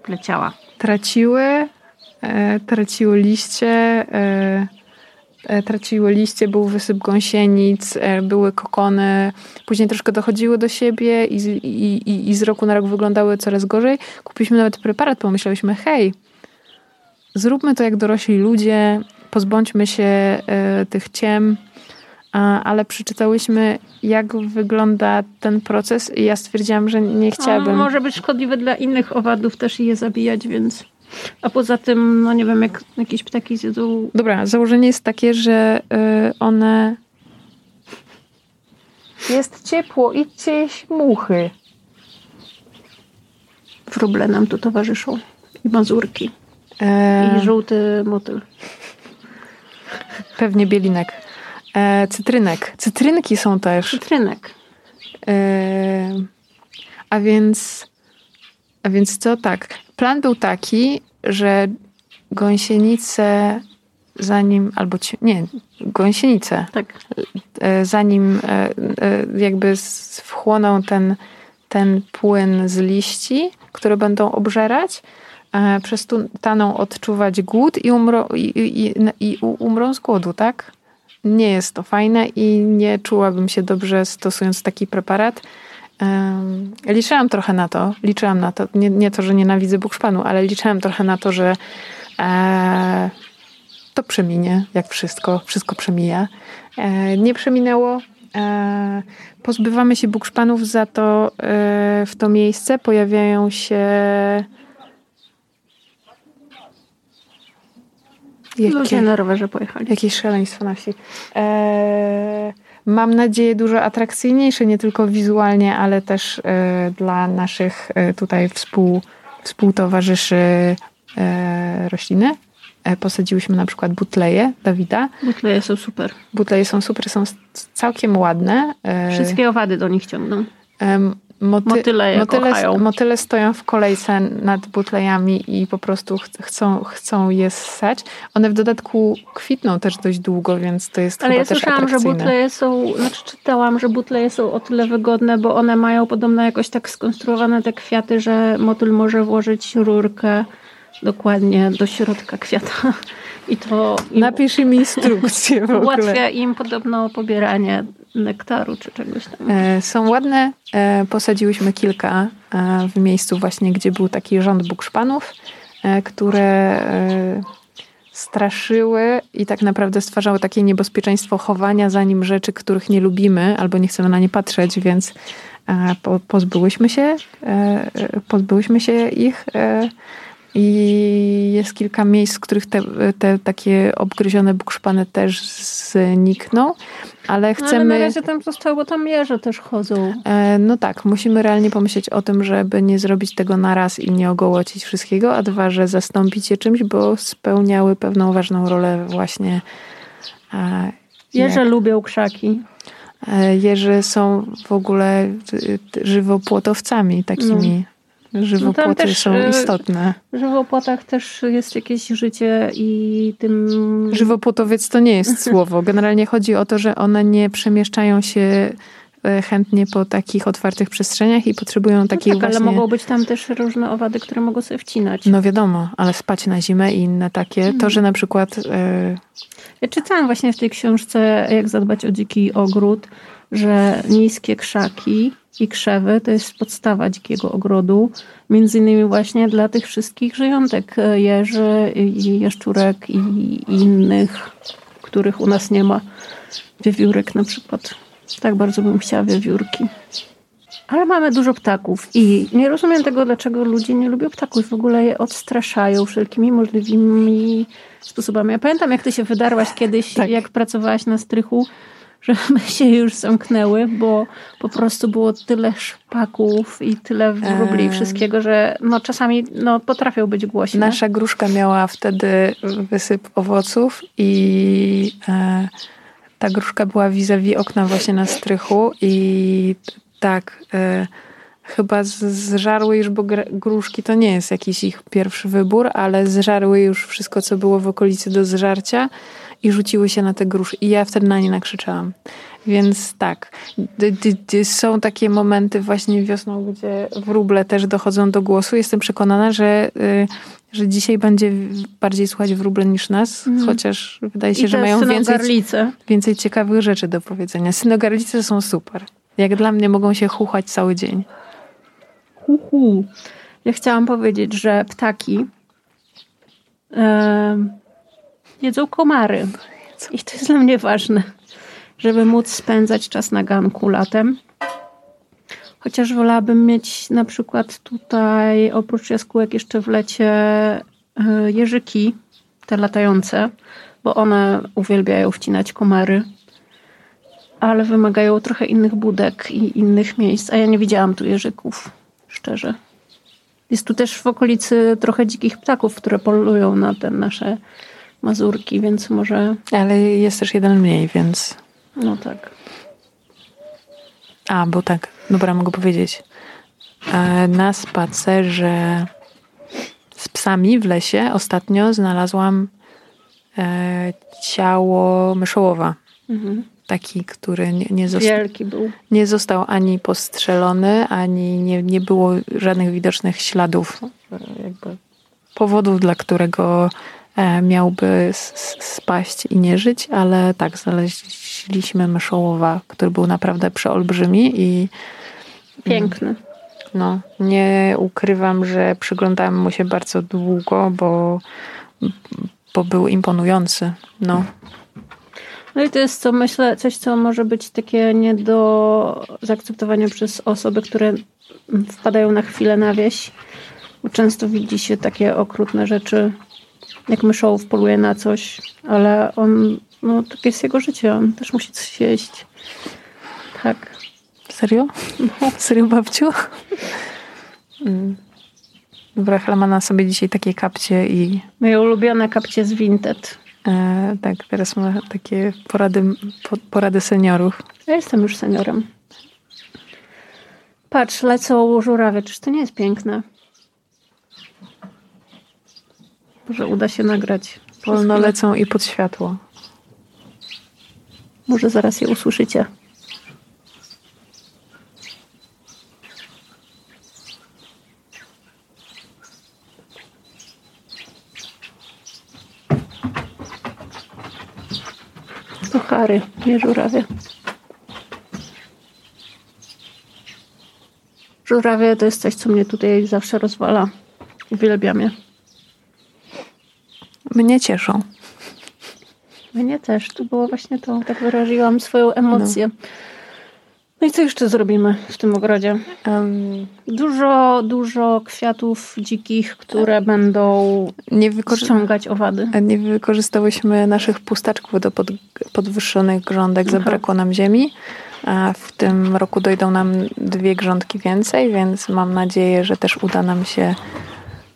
leciała. Traciły, e, traciły liście E, traciły liście, był wysyp gąsienic, e, były kokony, później troszkę dochodziły do siebie i, i, i z roku na rok wyglądały coraz gorzej. Kupiliśmy nawet preparat, pomyślałyśmy, hej, zróbmy to jak dorośli ludzie, pozbądźmy się y, tych ciem, ale przeczytałyśmy, jak wygląda ten proces i ja stwierdziłam, że nie chciałabym. może być szkodliwy dla innych owadów też i je zabijać, więc... A poza tym, no nie wiem, jak jakieś ptaki zjedzą... Dobra, założenie jest takie, że y, one... Jest ciepło, idźcie jeść muchy. Wróble nam tu towarzyszą. I mazurki. E, I żółty motyl. Pewnie bielinek. E, cytrynek. Cytrynki są też. Cytrynek. E, a więc, a więc co? Tak. Plan był taki, że gąsienice zanim, albo ci, nie, gąsienice, Tak. e, zanim e, e, jakby wchłoną ten, ten płyn z liści, które będą obżerać, przestaną odczuwać głód i, umrą, i, i, i umrą z głodu, tak? Nie jest to fajne i nie czułabym się dobrze stosując taki preparat. Liczyłam trochę na to, liczyłam na to, nie, nie to, że nienawidzę bukszpanu, ale liczyłam trochę na to, że e, to przeminie, jak wszystko, wszystko przemija. E, nie przeminęło. E, pozbywamy się bukszpanów, za to e, w to miejsce pojawiają się Ludzie Jakie, na rowerze pojechali. jakieś szaleństwo na wsi. E, mam nadzieję dużo atrakcyjniejsze, nie tylko wizualnie, ale też e, dla naszych e, tutaj współ, współtowarzyszy e, rośliny. Posadziłyśmy na przykład butleje Dawida. Butleje są super. Butleje są super, są całkiem ładne. Wszystkie owady do nich ciągną. Moty, Motyle motyle, motyle stoją w kolejce nad butlejami i po prostu ch- chcą, chcą je ssać. One w dodatku kwitną też dość długo, więc to jest Ale chyba ja też słyszałam, że butleje są, znaczy czytałam, że butleje są o tyle wygodne, bo one mają podobno jakoś tak skonstruowane te kwiaty, że motyl może włożyć rurkę dokładnie do środka kwiata. (laughs) I to Napisz im instrukcję w ogóle. ułatwia im podobno pobieranie nektaru czy czegoś tam. E, Są ładne. E, Posadziłyśmy kilka e, w miejscu właśnie, gdzie był taki rząd bukszpanów, które straszyły i tak naprawdę stwarzały takie niebezpieczeństwo chowania za nim rzeczy, których nie lubimy albo nie chcemy na nie patrzeć, więc po- pozbyłyśmy się, pozbyłyśmy się ich i jest kilka miejsc, w których te, te takie obgryzione bukszpany też znikną, ale No, ale chcemy... na razie tam zostało, bo tam jeże też chodzą. E, No tak, musimy realnie pomyśleć o tym, żeby nie zrobić tego na raz i nie ogołocić wszystkiego, a dwa, że zastąpić je czymś, bo spełniały pewną ważną rolę właśnie. e, Jeże jak- lubią krzaki. e, Jeże są w ogóle y, żywopłotowcami takimi. Żywopłoty też, są e, istotne. W żywopłotach też jest jakieś życie i tym... Żywopłotowiec to nie jest (laughs) słowo. Generalnie chodzi o to, że one nie przemieszczają się e, chętnie po takich otwartych przestrzeniach i potrzebują No takiej tak, ale właśnie... mogą być tam też różne owady, które mogą sobie wcinać. No wiadomo, ale spać na zimę i inne takie. Mhm. To, że na przykład e, Ja czytałam właśnie w tej książce Jak zadbać o dziki ogród, że niskie krzaki i krzewy to jest podstawa dzikiego ogrodu. Między innymi właśnie dla tych wszystkich żyjątek, e, jeży i jaszczurek i i innych, których u nas nie ma. Wiewiórek na przykład. Tak bardzo bym chciała wiewiórki. Ale mamy dużo ptaków i nie rozumiem tego, dlaczego ludzie nie lubią ptaków. W ogóle je odstraszają wszelkimi możliwymi sposobami. Ja pamiętam, jak ty się wydarłaś kiedyś, Tak. jak pracowałaś na strychu, że my się już zamknęły, bo po prostu było tyle szpaków i tyle wróbli i wszystkiego, że no czasami no, potrafią być głośne. nasza gruszka miała wtedy wysyp owoców i e, ta gruszka była vis-a-vis okna właśnie na strychu i tak, e, chyba zżarły już, bo gr- gruszki to nie jest jakiś ich pierwszy wybór, ale zżarły już wszystko, co było w okolicy do zżarcia i rzuciły się na te gruszy. I ja wtedy na nie nakrzyczałam. Więc tak, są takie momenty właśnie wiosną, gdzie wróble też dochodzą do głosu. Jestem przekonana, że, y, że dzisiaj będzie bardziej słuchać wróble niż nas, Mhm. chociaż wydaje się, I że mają więcej, więcej ciekawych rzeczy do powiedzenia. Synogarlice są super. Jak dla mnie mogą się chuchać cały dzień. Hu, hu. Ja chciałam powiedzieć, że ptaki jedzą komary. I to jest dla mnie ważne, żeby móc spędzać czas na ganku latem. Chociaż wolałabym mieć na przykład tutaj oprócz jaskółek jeszcze w lecie y, jeżyki, te latające, bo one uwielbiają wcinać komary, ale wymagają trochę innych budek i innych miejsc, a ja nie widziałam tu jeżyków, szczerze. Jest tu też w okolicy trochę dzikich ptaków, które polują na te nasze mazurki, więc może... Ale jest też jeden mniej, więc... No tak. A, bo tak, dobra, mogę powiedzieć. E, na spacerze z psami w lesie ostatnio znalazłam e, ciało myszołowa. Mhm. Taki, który nie, nie, został, Wielki był. nie został ani postrzelony, ani nie, nie było żadnych widocznych śladów, jakby powodów, dla którego miałby spaść i nie żyć, ale tak, znaleźliśmy myszołowa, który był naprawdę przeolbrzymi i piękny. No, nie ukrywam, że przyglądałem mu się bardzo długo, bo, bo był imponujący. No. No i to jest, co myślę, coś, co może być takie nie do zaakceptowania przez osoby, które wpadają na chwilę na wieś. Bo często widzi się takie okrutne rzeczy, jak myszołów poluje na coś, ale on, no takie jest jego życie, on też musi coś jeść. Tak. Serio? No. (laughs) Serio, babciu? Mm. Dobra, Hela ma na sobie dzisiaj takie kapcie i... Moje ulubione kapcie z Vinted. E, tak, teraz ma takie porady, po, porady seniorów. Ja jestem już seniorem. Patrz, lecą żurawie. Czyż to nie jest piękne? Może uda się nagrać. Wolno lecą i pod światło. Może zaraz je usłyszycie. Suchary, nie żurawie. Żurawie to jest coś, co mnie tutaj zawsze rozwala. Uwielbiam je. Mnie cieszą. Mnie też. To było właśnie to. Tak wyraziłam swoją emocję. No. No i co jeszcze zrobimy w tym ogrodzie? Um, dużo, dużo kwiatów dzikich, które będą nie ściągać owady. Nie wykorzystałyśmy naszych pustaczków do pod, podwyższonych grządek, Aha. zabrakło nam ziemi. A w tym roku dojdą nam dwie grządki więcej, więc mam nadzieję, że też uda nam się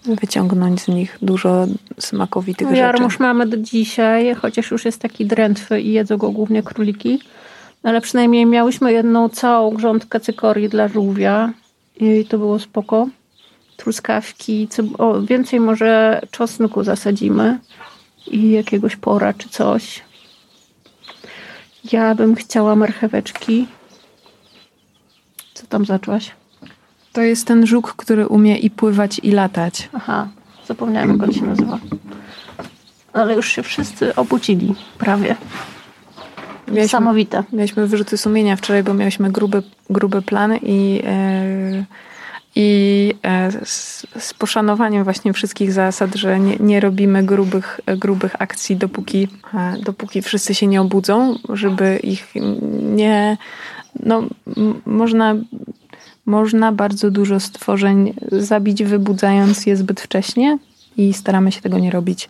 wyciągnąć z nich dużo smakowitych no, rzeczy. Jarmuż mamy do dzisiaj, chociaż już jest taki drętwy i jedzą go głównie króliki ale przynajmniej miałyśmy jedną całą grządkę cykorii dla żółwia i to było spoko. Truskawki, o, więcej może czosnku zasadzimy i jakiegoś pora czy coś. Ja bym chciała marcheweczki. Co tam zaczęłaś? To jest ten żuk, który umie i pływać, i latać. Aha, zapomniałem, jak on się nazywa. Ale już się wszyscy obudzili, prawie. Mieliśmy, Niesamowite. Mieliśmy wyrzuty sumienia wczoraj, bo mieliśmy gruby, gruby plan i, e, i e, z, z, poszanowaniem właśnie wszystkich zasad, że nie, nie robimy grubych, grubych akcji, dopóki, e, dopóki wszyscy się nie obudzą, żeby ich nie... No, można można bardzo dużo stworzeń zabić, wybudzając je zbyt wcześnie i staramy się tego nie robić.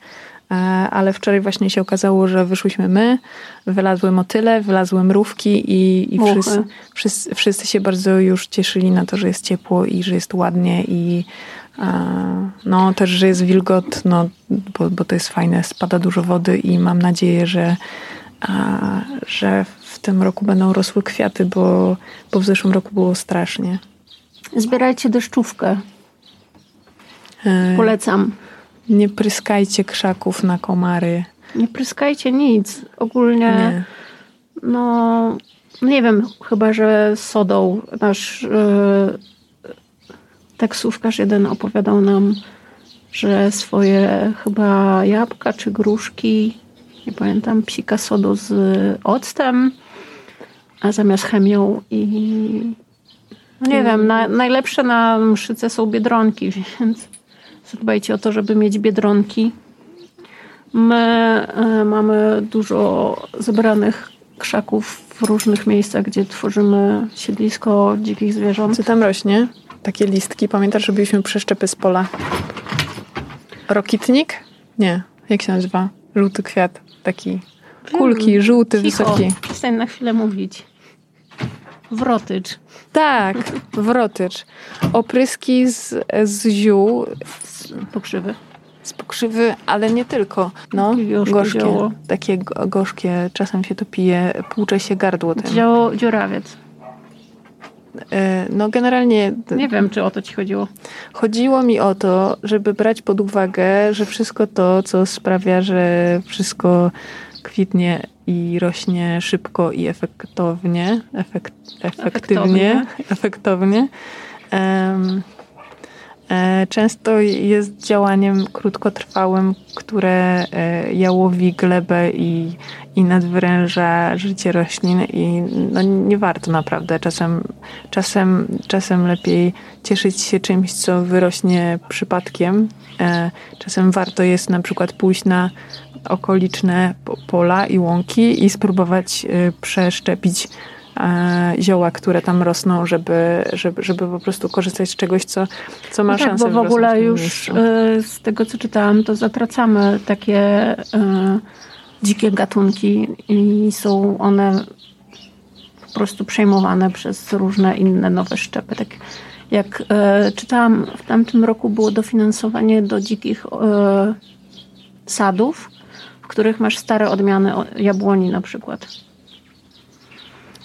E, ale wczoraj właśnie się okazało, że wyszłyśmy my, wylazły motyle, wylazły mrówki i, i wszyscy, wszyscy, wszyscy, się bardzo już cieszyli na to, że jest ciepło i że jest ładnie i e, no też, że jest wilgotno, bo, bo to jest fajne, spada dużo wody i mam nadzieję, że, że w tym roku będą rosły kwiaty, bo, bo w zeszłym roku było strasznie. Zbierajcie deszczówkę. E, Polecam. Nie pryskajcie krzaków na komary. Nie pryskajcie nic. Ogólnie, nie. no, nie wiem, chyba że sodą. Nasz yy, taksówkarz jeden opowiadał nam, że swoje chyba jabłka czy gruszki, nie pamiętam, psika sodu z octem, a zamiast chemią i no nie wiem, na, najlepsze na mszyce są biedronki, (laughs) więc zadbajcie o to, żeby mieć biedronki. My e, mamy dużo zebranych krzaków w różnych miejscach, gdzie tworzymy siedlisko dzikich zwierząt. Co tam rośnie? Takie listki. Pamiętasz, robiliśmy przeszczepy z pola. Rokitnik? Nie. Jak się nazywa? Żółty kwiat. Taki kulki, żółty, Cicho. wysoki. Przestań na chwilę mówić. Wrotycz. Tak, (laughs) wrotycz. Opryski z, z ziół, Pokrzywy. z pokrzywy, ale nie tylko. No, gorzkie gorzkie. zioło. Takie go- gorzkie. Czasem się to pije, płucze się gardło tym. Dzio, dziurawiec. E, No generalnie Nie wiem, czy o to ci chodziło. chodziło mi o to, żeby brać pod uwagę, że wszystko to, co sprawia, że wszystko kwitnie i rośnie szybko i efektownie, efekt, efektywnie, efektownie, em, e, często jest działaniem krótkotrwałym, które e, jałowi glebę i, i nadwyręża życie roślin i no, nie warto naprawdę. Czasem, czasem, czasem lepiej cieszyć się czymś, co wyrośnie przypadkiem. E, Czasem warto jest na przykład pójść na okoliczne po- pola i łąki i spróbować e, przeszczepić e, zioła, które tam rosną, żeby, żeby, żeby po prostu korzystać z czegoś, co, co ma No tak, szansę bo w ogóle już miejscu. e, z tego, co czytałam, to zatracamy takie e, dzikie gatunki i są one po prostu przejmowane przez różne inne nowe szczepy. Tak jak czytałam, w tamtym roku było dofinansowanie do dzikich sadów, w których masz stare odmiany jabłoni na przykład.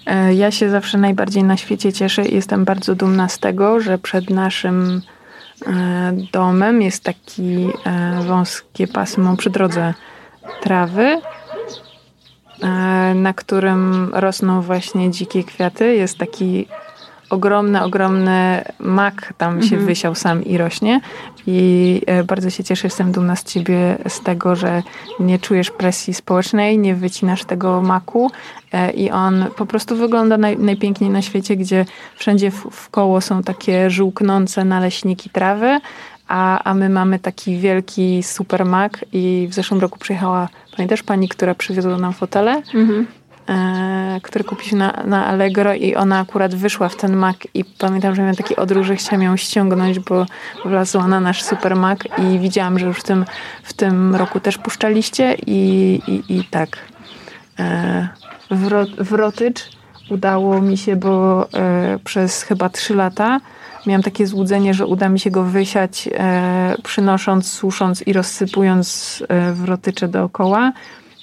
E, Ja się zawsze najbardziej na świecie cieszę i jestem bardzo dumna z tego, że przed naszym e, domem jest taki e, wąskie pasmo przy drodze trawy, na którym rosną właśnie dzikie kwiaty. Jest taki ogromny, ogromny mak tam się Mhm. wysiał sam i rośnie. I e, bardzo się cieszę, jestem dumna z ciebie z tego, że nie czujesz presji społecznej, nie wycinasz tego maku e, i on po prostu wygląda naj, najpiękniej na świecie, gdzie wszędzie w, w koło są takie żółknące naleśniki trawy, a, a my mamy taki wielki super mak i w zeszłym roku przyjechała, pamiętasz pani, która przywiozła nam fotele? Mhm. Który kupiliśmy na, na Allegro i ona akurat wyszła w ten mak i pamiętam, że miałam taki odruch, że chciałam ją ściągnąć, bo wlazła na nasz super mak i widziałam, że już w tym, w tym roku też puszczaliście i, i, i tak. E, wro, wrotycz udało mi się, bo e, przez chyba trzy lata miałam takie złudzenie, że uda mi się go wysiać, e, przynosząc, susząc i rozsypując e, wrotycze dookoła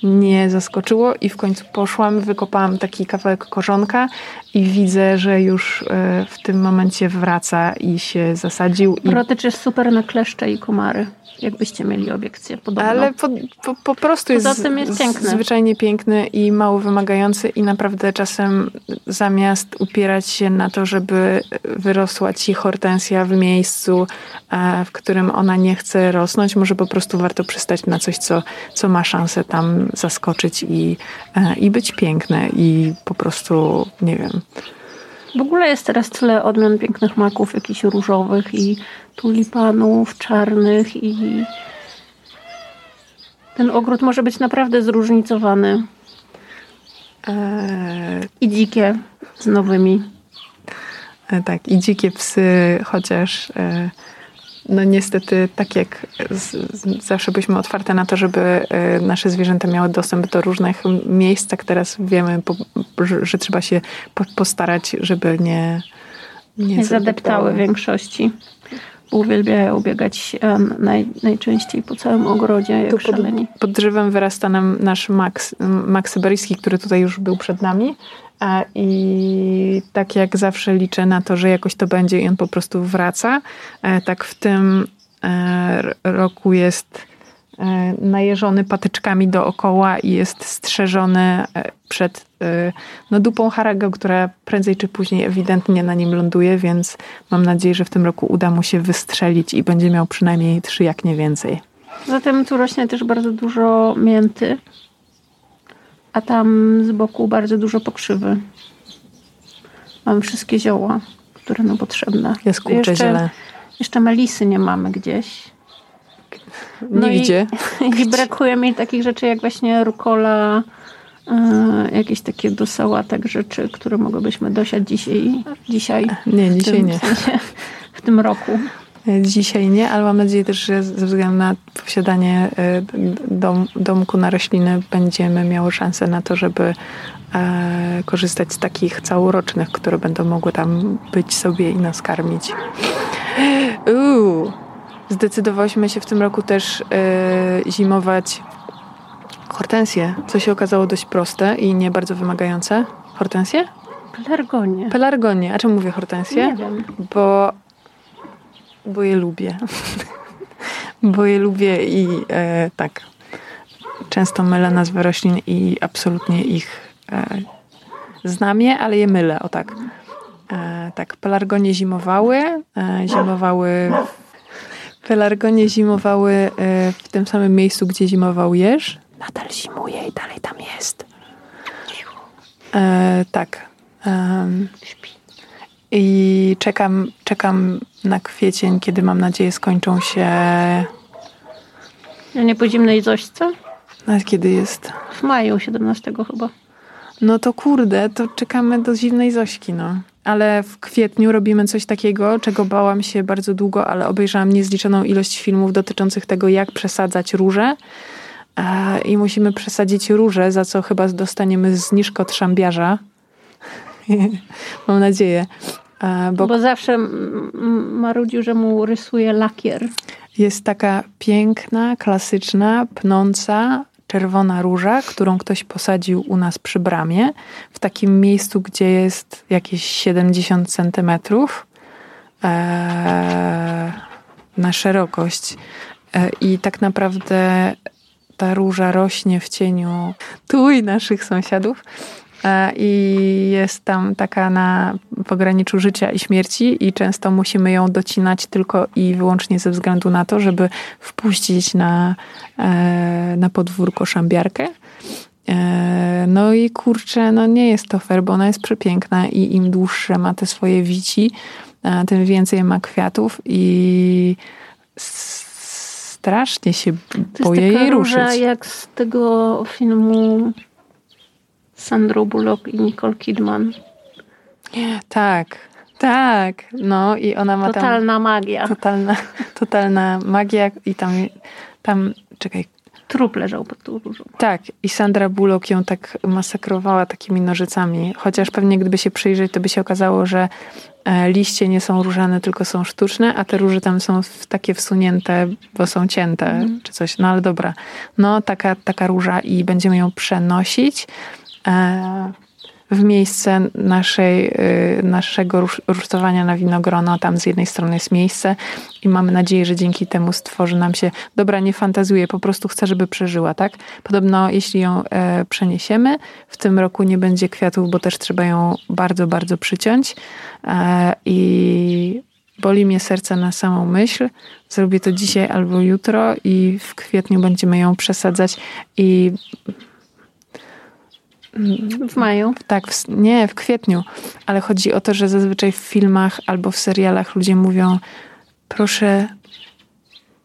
nie zaskoczyło i w końcu poszłam, wykopałam taki kawałek korzonka i widzę, że już e, w tym momencie wraca i się zasadził. I, Protycz jest super na kleszcze i komary, jakbyście mieli obiekcję podobną. ale po, po, po prostu jest, Poza tym jest piękny. zwyczajnie piękny i mało wymagający i naprawdę czasem zamiast upierać się na to, żeby wyrosła ci hortensja w miejscu, e, w którym ona nie chce rosnąć, może po prostu warto przystać na coś, co, co ma szansę tam zaskoczyć i, e, i być piękne i po prostu, nie wiem, W ogóle jest teraz tyle odmian pięknych maków, jakichś różowych i tulipanów, czarnych i ten ogród może być naprawdę zróżnicowany e, i dzikie z nowymi. E, Tak, i dzikie psy, chociaż e, no niestety tak jak z, z, zawsze byliśmy otwarte na to, żeby e, nasze zwierzęta miały dostęp do różnych miejsc, tak teraz wiemy, po, że, że trzeba się po, postarać, żeby nie nie Nie zadeptały większości. Uwielbiają biegać e, naj, najczęściej po całym ogrodzie, jak Tu pod, szaleni. pod drzewem wyrasta nam nasz Max, Max Syberyjski, który tutaj już był przed nami. A I tak jak zawsze liczę na to, że jakoś to będzie i on po prostu wraca. E, Tak w tym e, roku jest e, najeżony patyczkami dookoła i jest strzeżony e, przed e, no, dupą haraga, która prędzej czy później ewidentnie na nim ląduje, więc mam nadzieję, że w tym roku uda mu się wystrzelić i będzie miał przynajmniej trzy, jak nie więcej. Zatem tu rośnie też bardzo dużo mięty, a tam z boku bardzo dużo pokrzywy. Mamy wszystkie zioła, które nam potrzebne. Jest kurczę jeszcze, ziele. jeszcze melisy nie mamy gdzieś. No i- Nigdzie. (laughs) I brakuje mi takich rzeczy jak właśnie rukola, e, jakieś takie do sałatek rzeczy, które mogłybyśmy dosiać dzisiaj. dzisiaj Nie, dzisiaj nie. W, sensie, w tym roku. Dzisiaj nie, ale mam nadzieję też, że ze względu na posiadanie e, dom, domku na rośliny będziemy miały szansę na to, żeby e, korzystać z takich całorocznych, które będą mogły tam być sobie i nas karmić. (gasps) Uuu, zdecydowałyśmy się w tym roku też e, zimować hortensje, co się okazało dość proste i nie bardzo wymagające. Hortensje? Pelargonie. Pelargonie. A czemu mówię hortensje? Nie wiem. Bo, bo je lubię. (laughs) bo je lubię i e, tak. Często mylę nazwy roślin i absolutnie ich e, znam je, ale je mylę, o tak. E, tak, pelargonie zimowały. E, zimowały Pelargonie zimowały e, w tym samym miejscu, gdzie zimował jeż. Nadal zimuje i dalej tam jest. E, tak. Um, I czekam, czekam na kwiecień, kiedy mam nadzieję skończą się. A nie po zimnej zośce? Nawet kiedy jest? W maju 17 chyba. No to kurde, to czekamy do zimnej Zośki, no. Ale w kwietniu robimy coś takiego, czego bałam się bardzo długo, ale obejrzałam niezliczoną ilość filmów dotyczących tego, jak przesadzać róże. I musimy przesadzić róże, za co chyba dostaniemy zniżkę od szambiarza. (laughs) Mam nadzieję. Bo, bo zawsze marudził, że mu rysuje lakier. Jest taka piękna, klasyczna, pnąca, czerwona róża, którą ktoś posadził u nas przy bramie, w takim miejscu, gdzie jest jakieś 70 centymetrów e, na szerokość. E, I tak naprawdę ta róża rośnie w cieniu tu i naszych sąsiadów. E, I jest tam taka na pograniczu życia i śmierci, i często musimy ją docinać tylko i wyłącznie ze względu na to, żeby wpuścić na, e, na podwórko szambiarkę. E, no i kurczę, no nie jest to fair, bo ona jest przepiękna i im dłuższe ma te swoje wici, tym więcej ma kwiatów i strasznie się boję jej ruszyć. jak z tego filmu Sandro Bullock i Nicole Kidman. Tak, tak. No i ona ma Totalna tam... magia. Totalna, (laughs) totalna magia i tam, tam, czekaj. Trup leżał pod tą różą. Tak, i Sandra Bullock ją tak masakrowała takimi nożycami. Chociaż pewnie gdyby się przyjrzeć, to by się okazało, że e, liście nie są różane, tylko są sztuczne, a te róże tam są takie wsunięte, bo są cięte, mm. czy coś. No ale dobra. No taka, taka róża i będziemy ją przenosić w miejsce naszej, y, naszego rusztowania na winogrono. Tam z jednej strony jest miejsce i mamy nadzieję, że dzięki temu stworzy nam się, dobra, nie fantazuje, po prostu chcę, żeby przeżyła, tak? Podobno jeśli ją e, przeniesiemy, w tym roku nie będzie kwiatów, bo też trzeba ją bardzo, bardzo przyciąć e, i boli mnie serce na samą myśl. Zrobię to dzisiaj albo jutro i w kwietniu będziemy ją przesadzać i w maju? Tak, w, nie, w kwietniu. Ale chodzi o to, że zazwyczaj w filmach albo w serialach ludzie mówią proszę,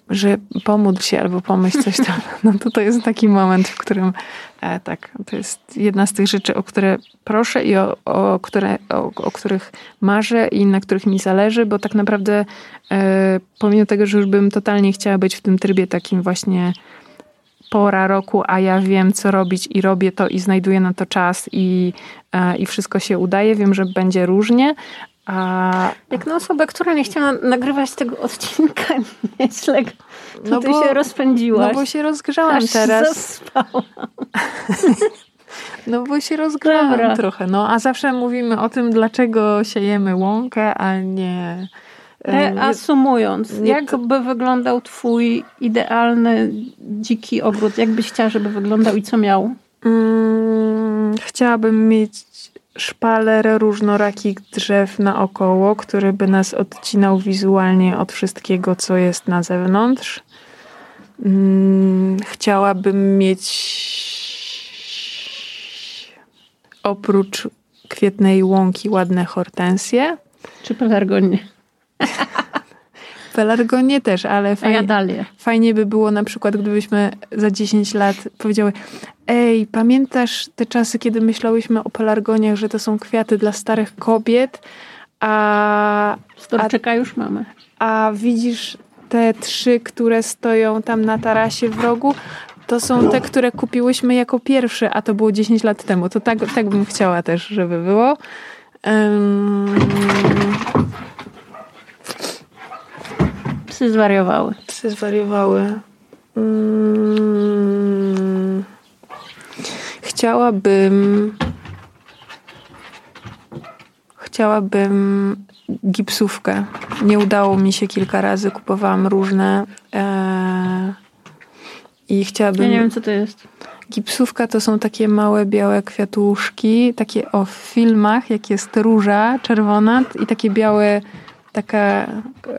że pomódl się albo pomyśl coś tam. (laughs) No to to jest taki moment, w którym e, tak, to jest jedna z tych rzeczy, o które proszę i o, o, które, o, o których marzę i na których mi zależy, bo tak naprawdę e, pomimo tego, że już bym totalnie chciała być w tym trybie takim właśnie pora roku, a ja wiem, co robić i robię to i znajduję na to czas i, e, i wszystko się udaje. Wiem, że będzie różnie. A... Jak na osobę, która nie chciała nagrywać tego odcinka, (laughs) nieźle no ty bo, się rozpędziłaś. No bo się rozgrzałam Aż teraz. (laughs) No bo się rozgrzałam Dobra. trochę. No a zawsze mówimy o tym, dlaczego siejemy łąkę, a nie Reasumując, jak by wyglądał twój idealny dziki ogród? Jak byś chciała, żeby wyglądał i co miał? Hmm, chciałabym mieć szpaler różnorakich drzew naokoło, który by nas odcinał wizualnie od wszystkiego, co jest na zewnątrz. Hmm, chciałabym mieć oprócz kwietnej łąki ładne hortensje. Czy pelargonie? (laughs) Pelargonie też, ale fajnie, ja fajnie by było na przykład, gdybyśmy za 10 lat powiedziały ej, pamiętasz te czasy, kiedy myślałyśmy o pelargoniach, że to są kwiaty dla starych kobiet, A, Storczyka już mamy. a widzisz te trzy, które stoją tam na tarasie w rogu? To są te, które kupiłyśmy jako pierwsze, a to było 10 lat temu. To tak, tak bym chciała też, żeby było. Um, Psy zwariowały. psy zwariowały. Mm, chciałabym. Chciałabym gipsówkę. Nie udało mi się kilka razy, kupowałam różne. E, I chciałabym. Ja nie wiem, co to jest. Gipsówka to są takie małe białe kwiatuszki, takie o w filmach, jak jest róża czerwona i takie białe, taka,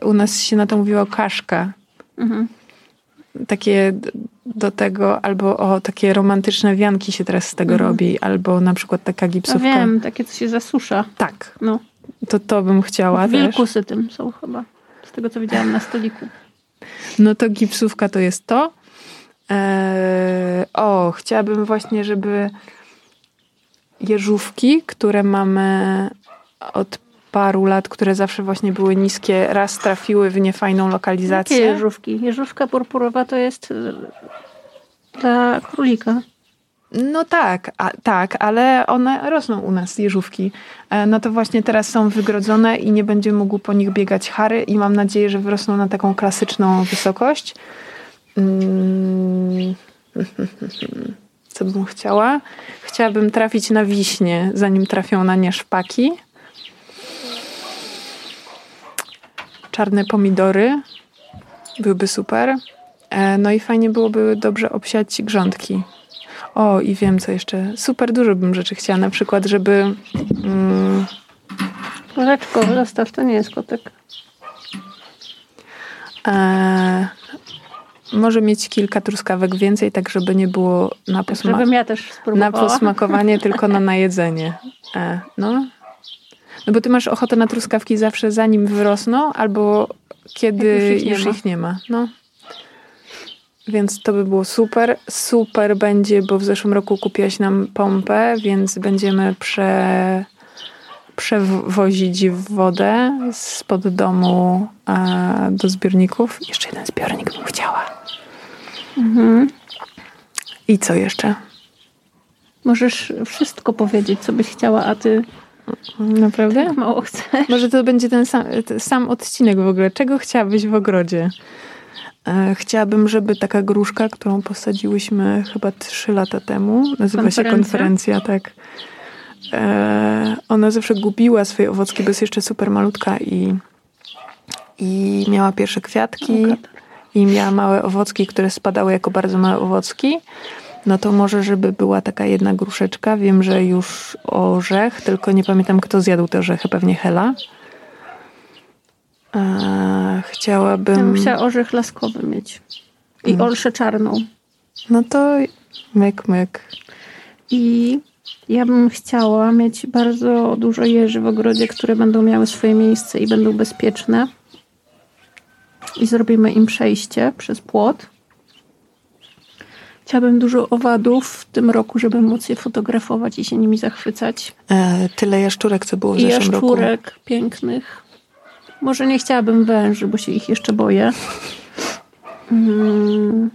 u nas się na to mówiło kaszka. Mhm. Takie do tego, albo o takie romantyczne wianki się teraz z tego Mhm. robi, albo na przykład taka Ja gipsówka. wiem, takie co się zasusza. Tak, No. to to bym chciała też. Wilkusy tym są chyba. Z tego, co widziałam na stoliku. No to gipsówka to jest to. Eee, o, chciałabym właśnie, żeby jeżówki, które mamy od paru lat, które zawsze właśnie były niskie, raz trafiły w niefajną Jakie lokalizację. jeżówki? Jeżówka purpurowa to jest y, dla królika. No tak, a, tak, ale one rosną u nas, jeżówki. E, No to właśnie teraz są wygrodzone i nie będzie mógł po nich biegać Harry i mam nadzieję, że wyrosną na taką klasyczną wysokość. Mm. (laughs) Co bym chciała? Chciałabym trafić na wiśnie, zanim trafią na nie szpaki. Czarne pomidory byłyby super. E, No i fajnie byłoby dobrze obsiać grządki. O, i wiem co jeszcze. Super dużo bym rzeczy chciała. Na przykład, żeby. Mm, Koleczko, zostaw, to nie jest kotek. e, może mieć kilka truskawek więcej, tak żeby nie było na, posma- Żebym ja też na posmakowanie, tylko na (laughs) najedzenie. E, no. No bo ty masz ochotę na truskawki zawsze zanim wyrosną, albo kiedy już ich nie już ma. ich nie ma. No. Więc to by było super. Super będzie, bo w zeszłym roku kupiłaś nam pompę, więc będziemy prze, przewozić wodę spod domu e, do zbiorników. Jeszcze jeden zbiornik bym chciała. Mhm. I co jeszcze? Możesz wszystko powiedzieć, co byś chciała, a ty Naprawdę? mało chcesz. Może to będzie ten sam, ten sam odcinek w ogóle. Czego chciałabyś w ogrodzie? E, Chciałabym, żeby taka gruszka, którą posadziłyśmy chyba trzy lata temu, nazywa się Konferencja? konferencja, tak. E, Ona zawsze gubiła swoje owocki, bo jest jeszcze super malutka i, i miała pierwsze kwiatki i miała małe owocki, które spadały jako bardzo małe owocki. No to może, żeby była taka jedna gruszeczka. Wiem, że już orzech, tylko nie pamiętam, kto zjadł te orzechy, pewnie Hela. Chciałabym... Ja bym chciała orzech laskowy mieć. I Mm. olszę czarną. No to myk, myk. I ja bym chciała mieć bardzo dużo jeży w ogrodzie, które będą miały swoje miejsce i będą bezpieczne. I zrobimy im przejście przez płot. Chciałabym dużo owadów w tym roku, żeby móc je fotografować i się nimi zachwycać. E, tyle jaszczurek, co było w I zeszłym roku. jaszczurek pięknych. Może nie chciałabym węży, bo się ich jeszcze boję. Mm.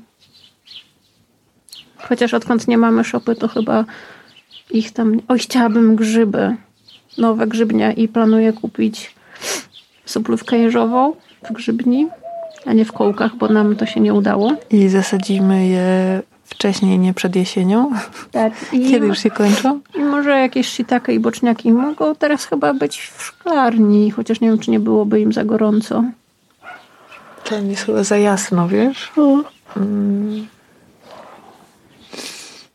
Chociaż odkąd nie mamy szopy, to chyba ich tam... Oj, chciałabym grzyby. Nowe grzybnie i planuję kupić soplówkę jeżową w grzybni, a nie w kołkach, bo nam to się nie udało. I zasadzimy je wcześniej, nie przed jesienią. (laughs) Tak. I, Kiedy już się kończą? I może jakieś shiitake i boczniaki mogą teraz chyba być w szklarni, chociaż nie wiem, czy nie byłoby im za gorąco. To jest chyba za jasno, wiesz? Mm.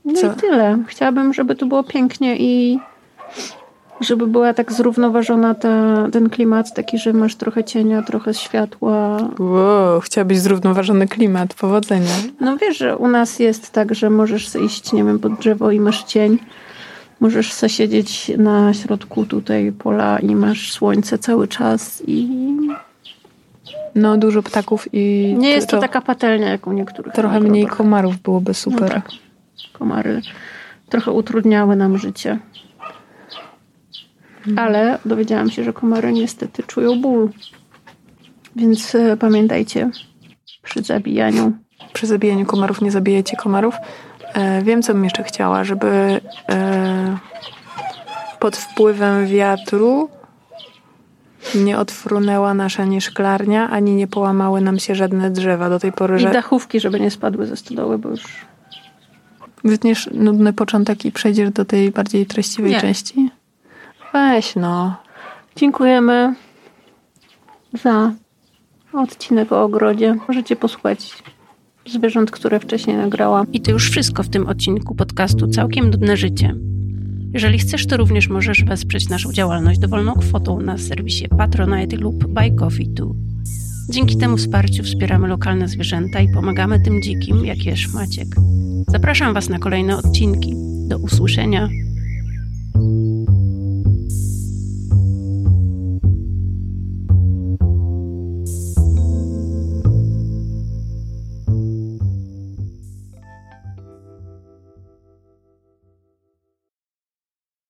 No Co? i tyle. Chciałabym, żeby tu było pięknie i żeby była tak zrównoważona ta, ten klimat, taki, że masz trochę cienia, trochę światła. Wow, chciałabyś zrównoważony klimat. Powodzenia. No wiesz, że u nas jest tak, że możesz iść, nie wiem, pod drzewo i masz cień. Możesz siedzieć na środku tutaj pola i masz słońce cały czas i No, dużo ptaków i nie jest to taka patelnia jak u niektórych. trochę mniej komarów byłoby super. No tak. Komary trochę utrudniały nam życie. Ale dowiedziałam się, że komary niestety czują ból. Więc e, pamiętajcie przy zabijaniu. Przy zabijaniu komarów nie zabijajcie komarów. E, wiem, co bym jeszcze chciała, żeby e, pod wpływem wiatru nie odfrunęła nasza nie szklarnia, ani nie połamały nam się żadne drzewa do tej pory. I dachówki, żeby nie spadły ze stodoły, bo już wytniesz nudny początek i przejdziesz do tej bardziej treściwej Nie. części? Weź no. Dziękujemy za odcinek o ogrodzie. Możecie posłuchać zwierząt, które wcześniej nagrałam. I to już wszystko w tym odcinku podcastu Całkiem Nudne Życie. Jeżeli chcesz, to również możesz wesprzeć naszą działalność dowolną kwotą na serwisie Patronite lub Buy Coffee. Dzięki temu wsparciu wspieramy lokalne zwierzęta i pomagamy tym dzikim, jak jesz Maciek. Zapraszam Was na kolejne odcinki. Do usłyszenia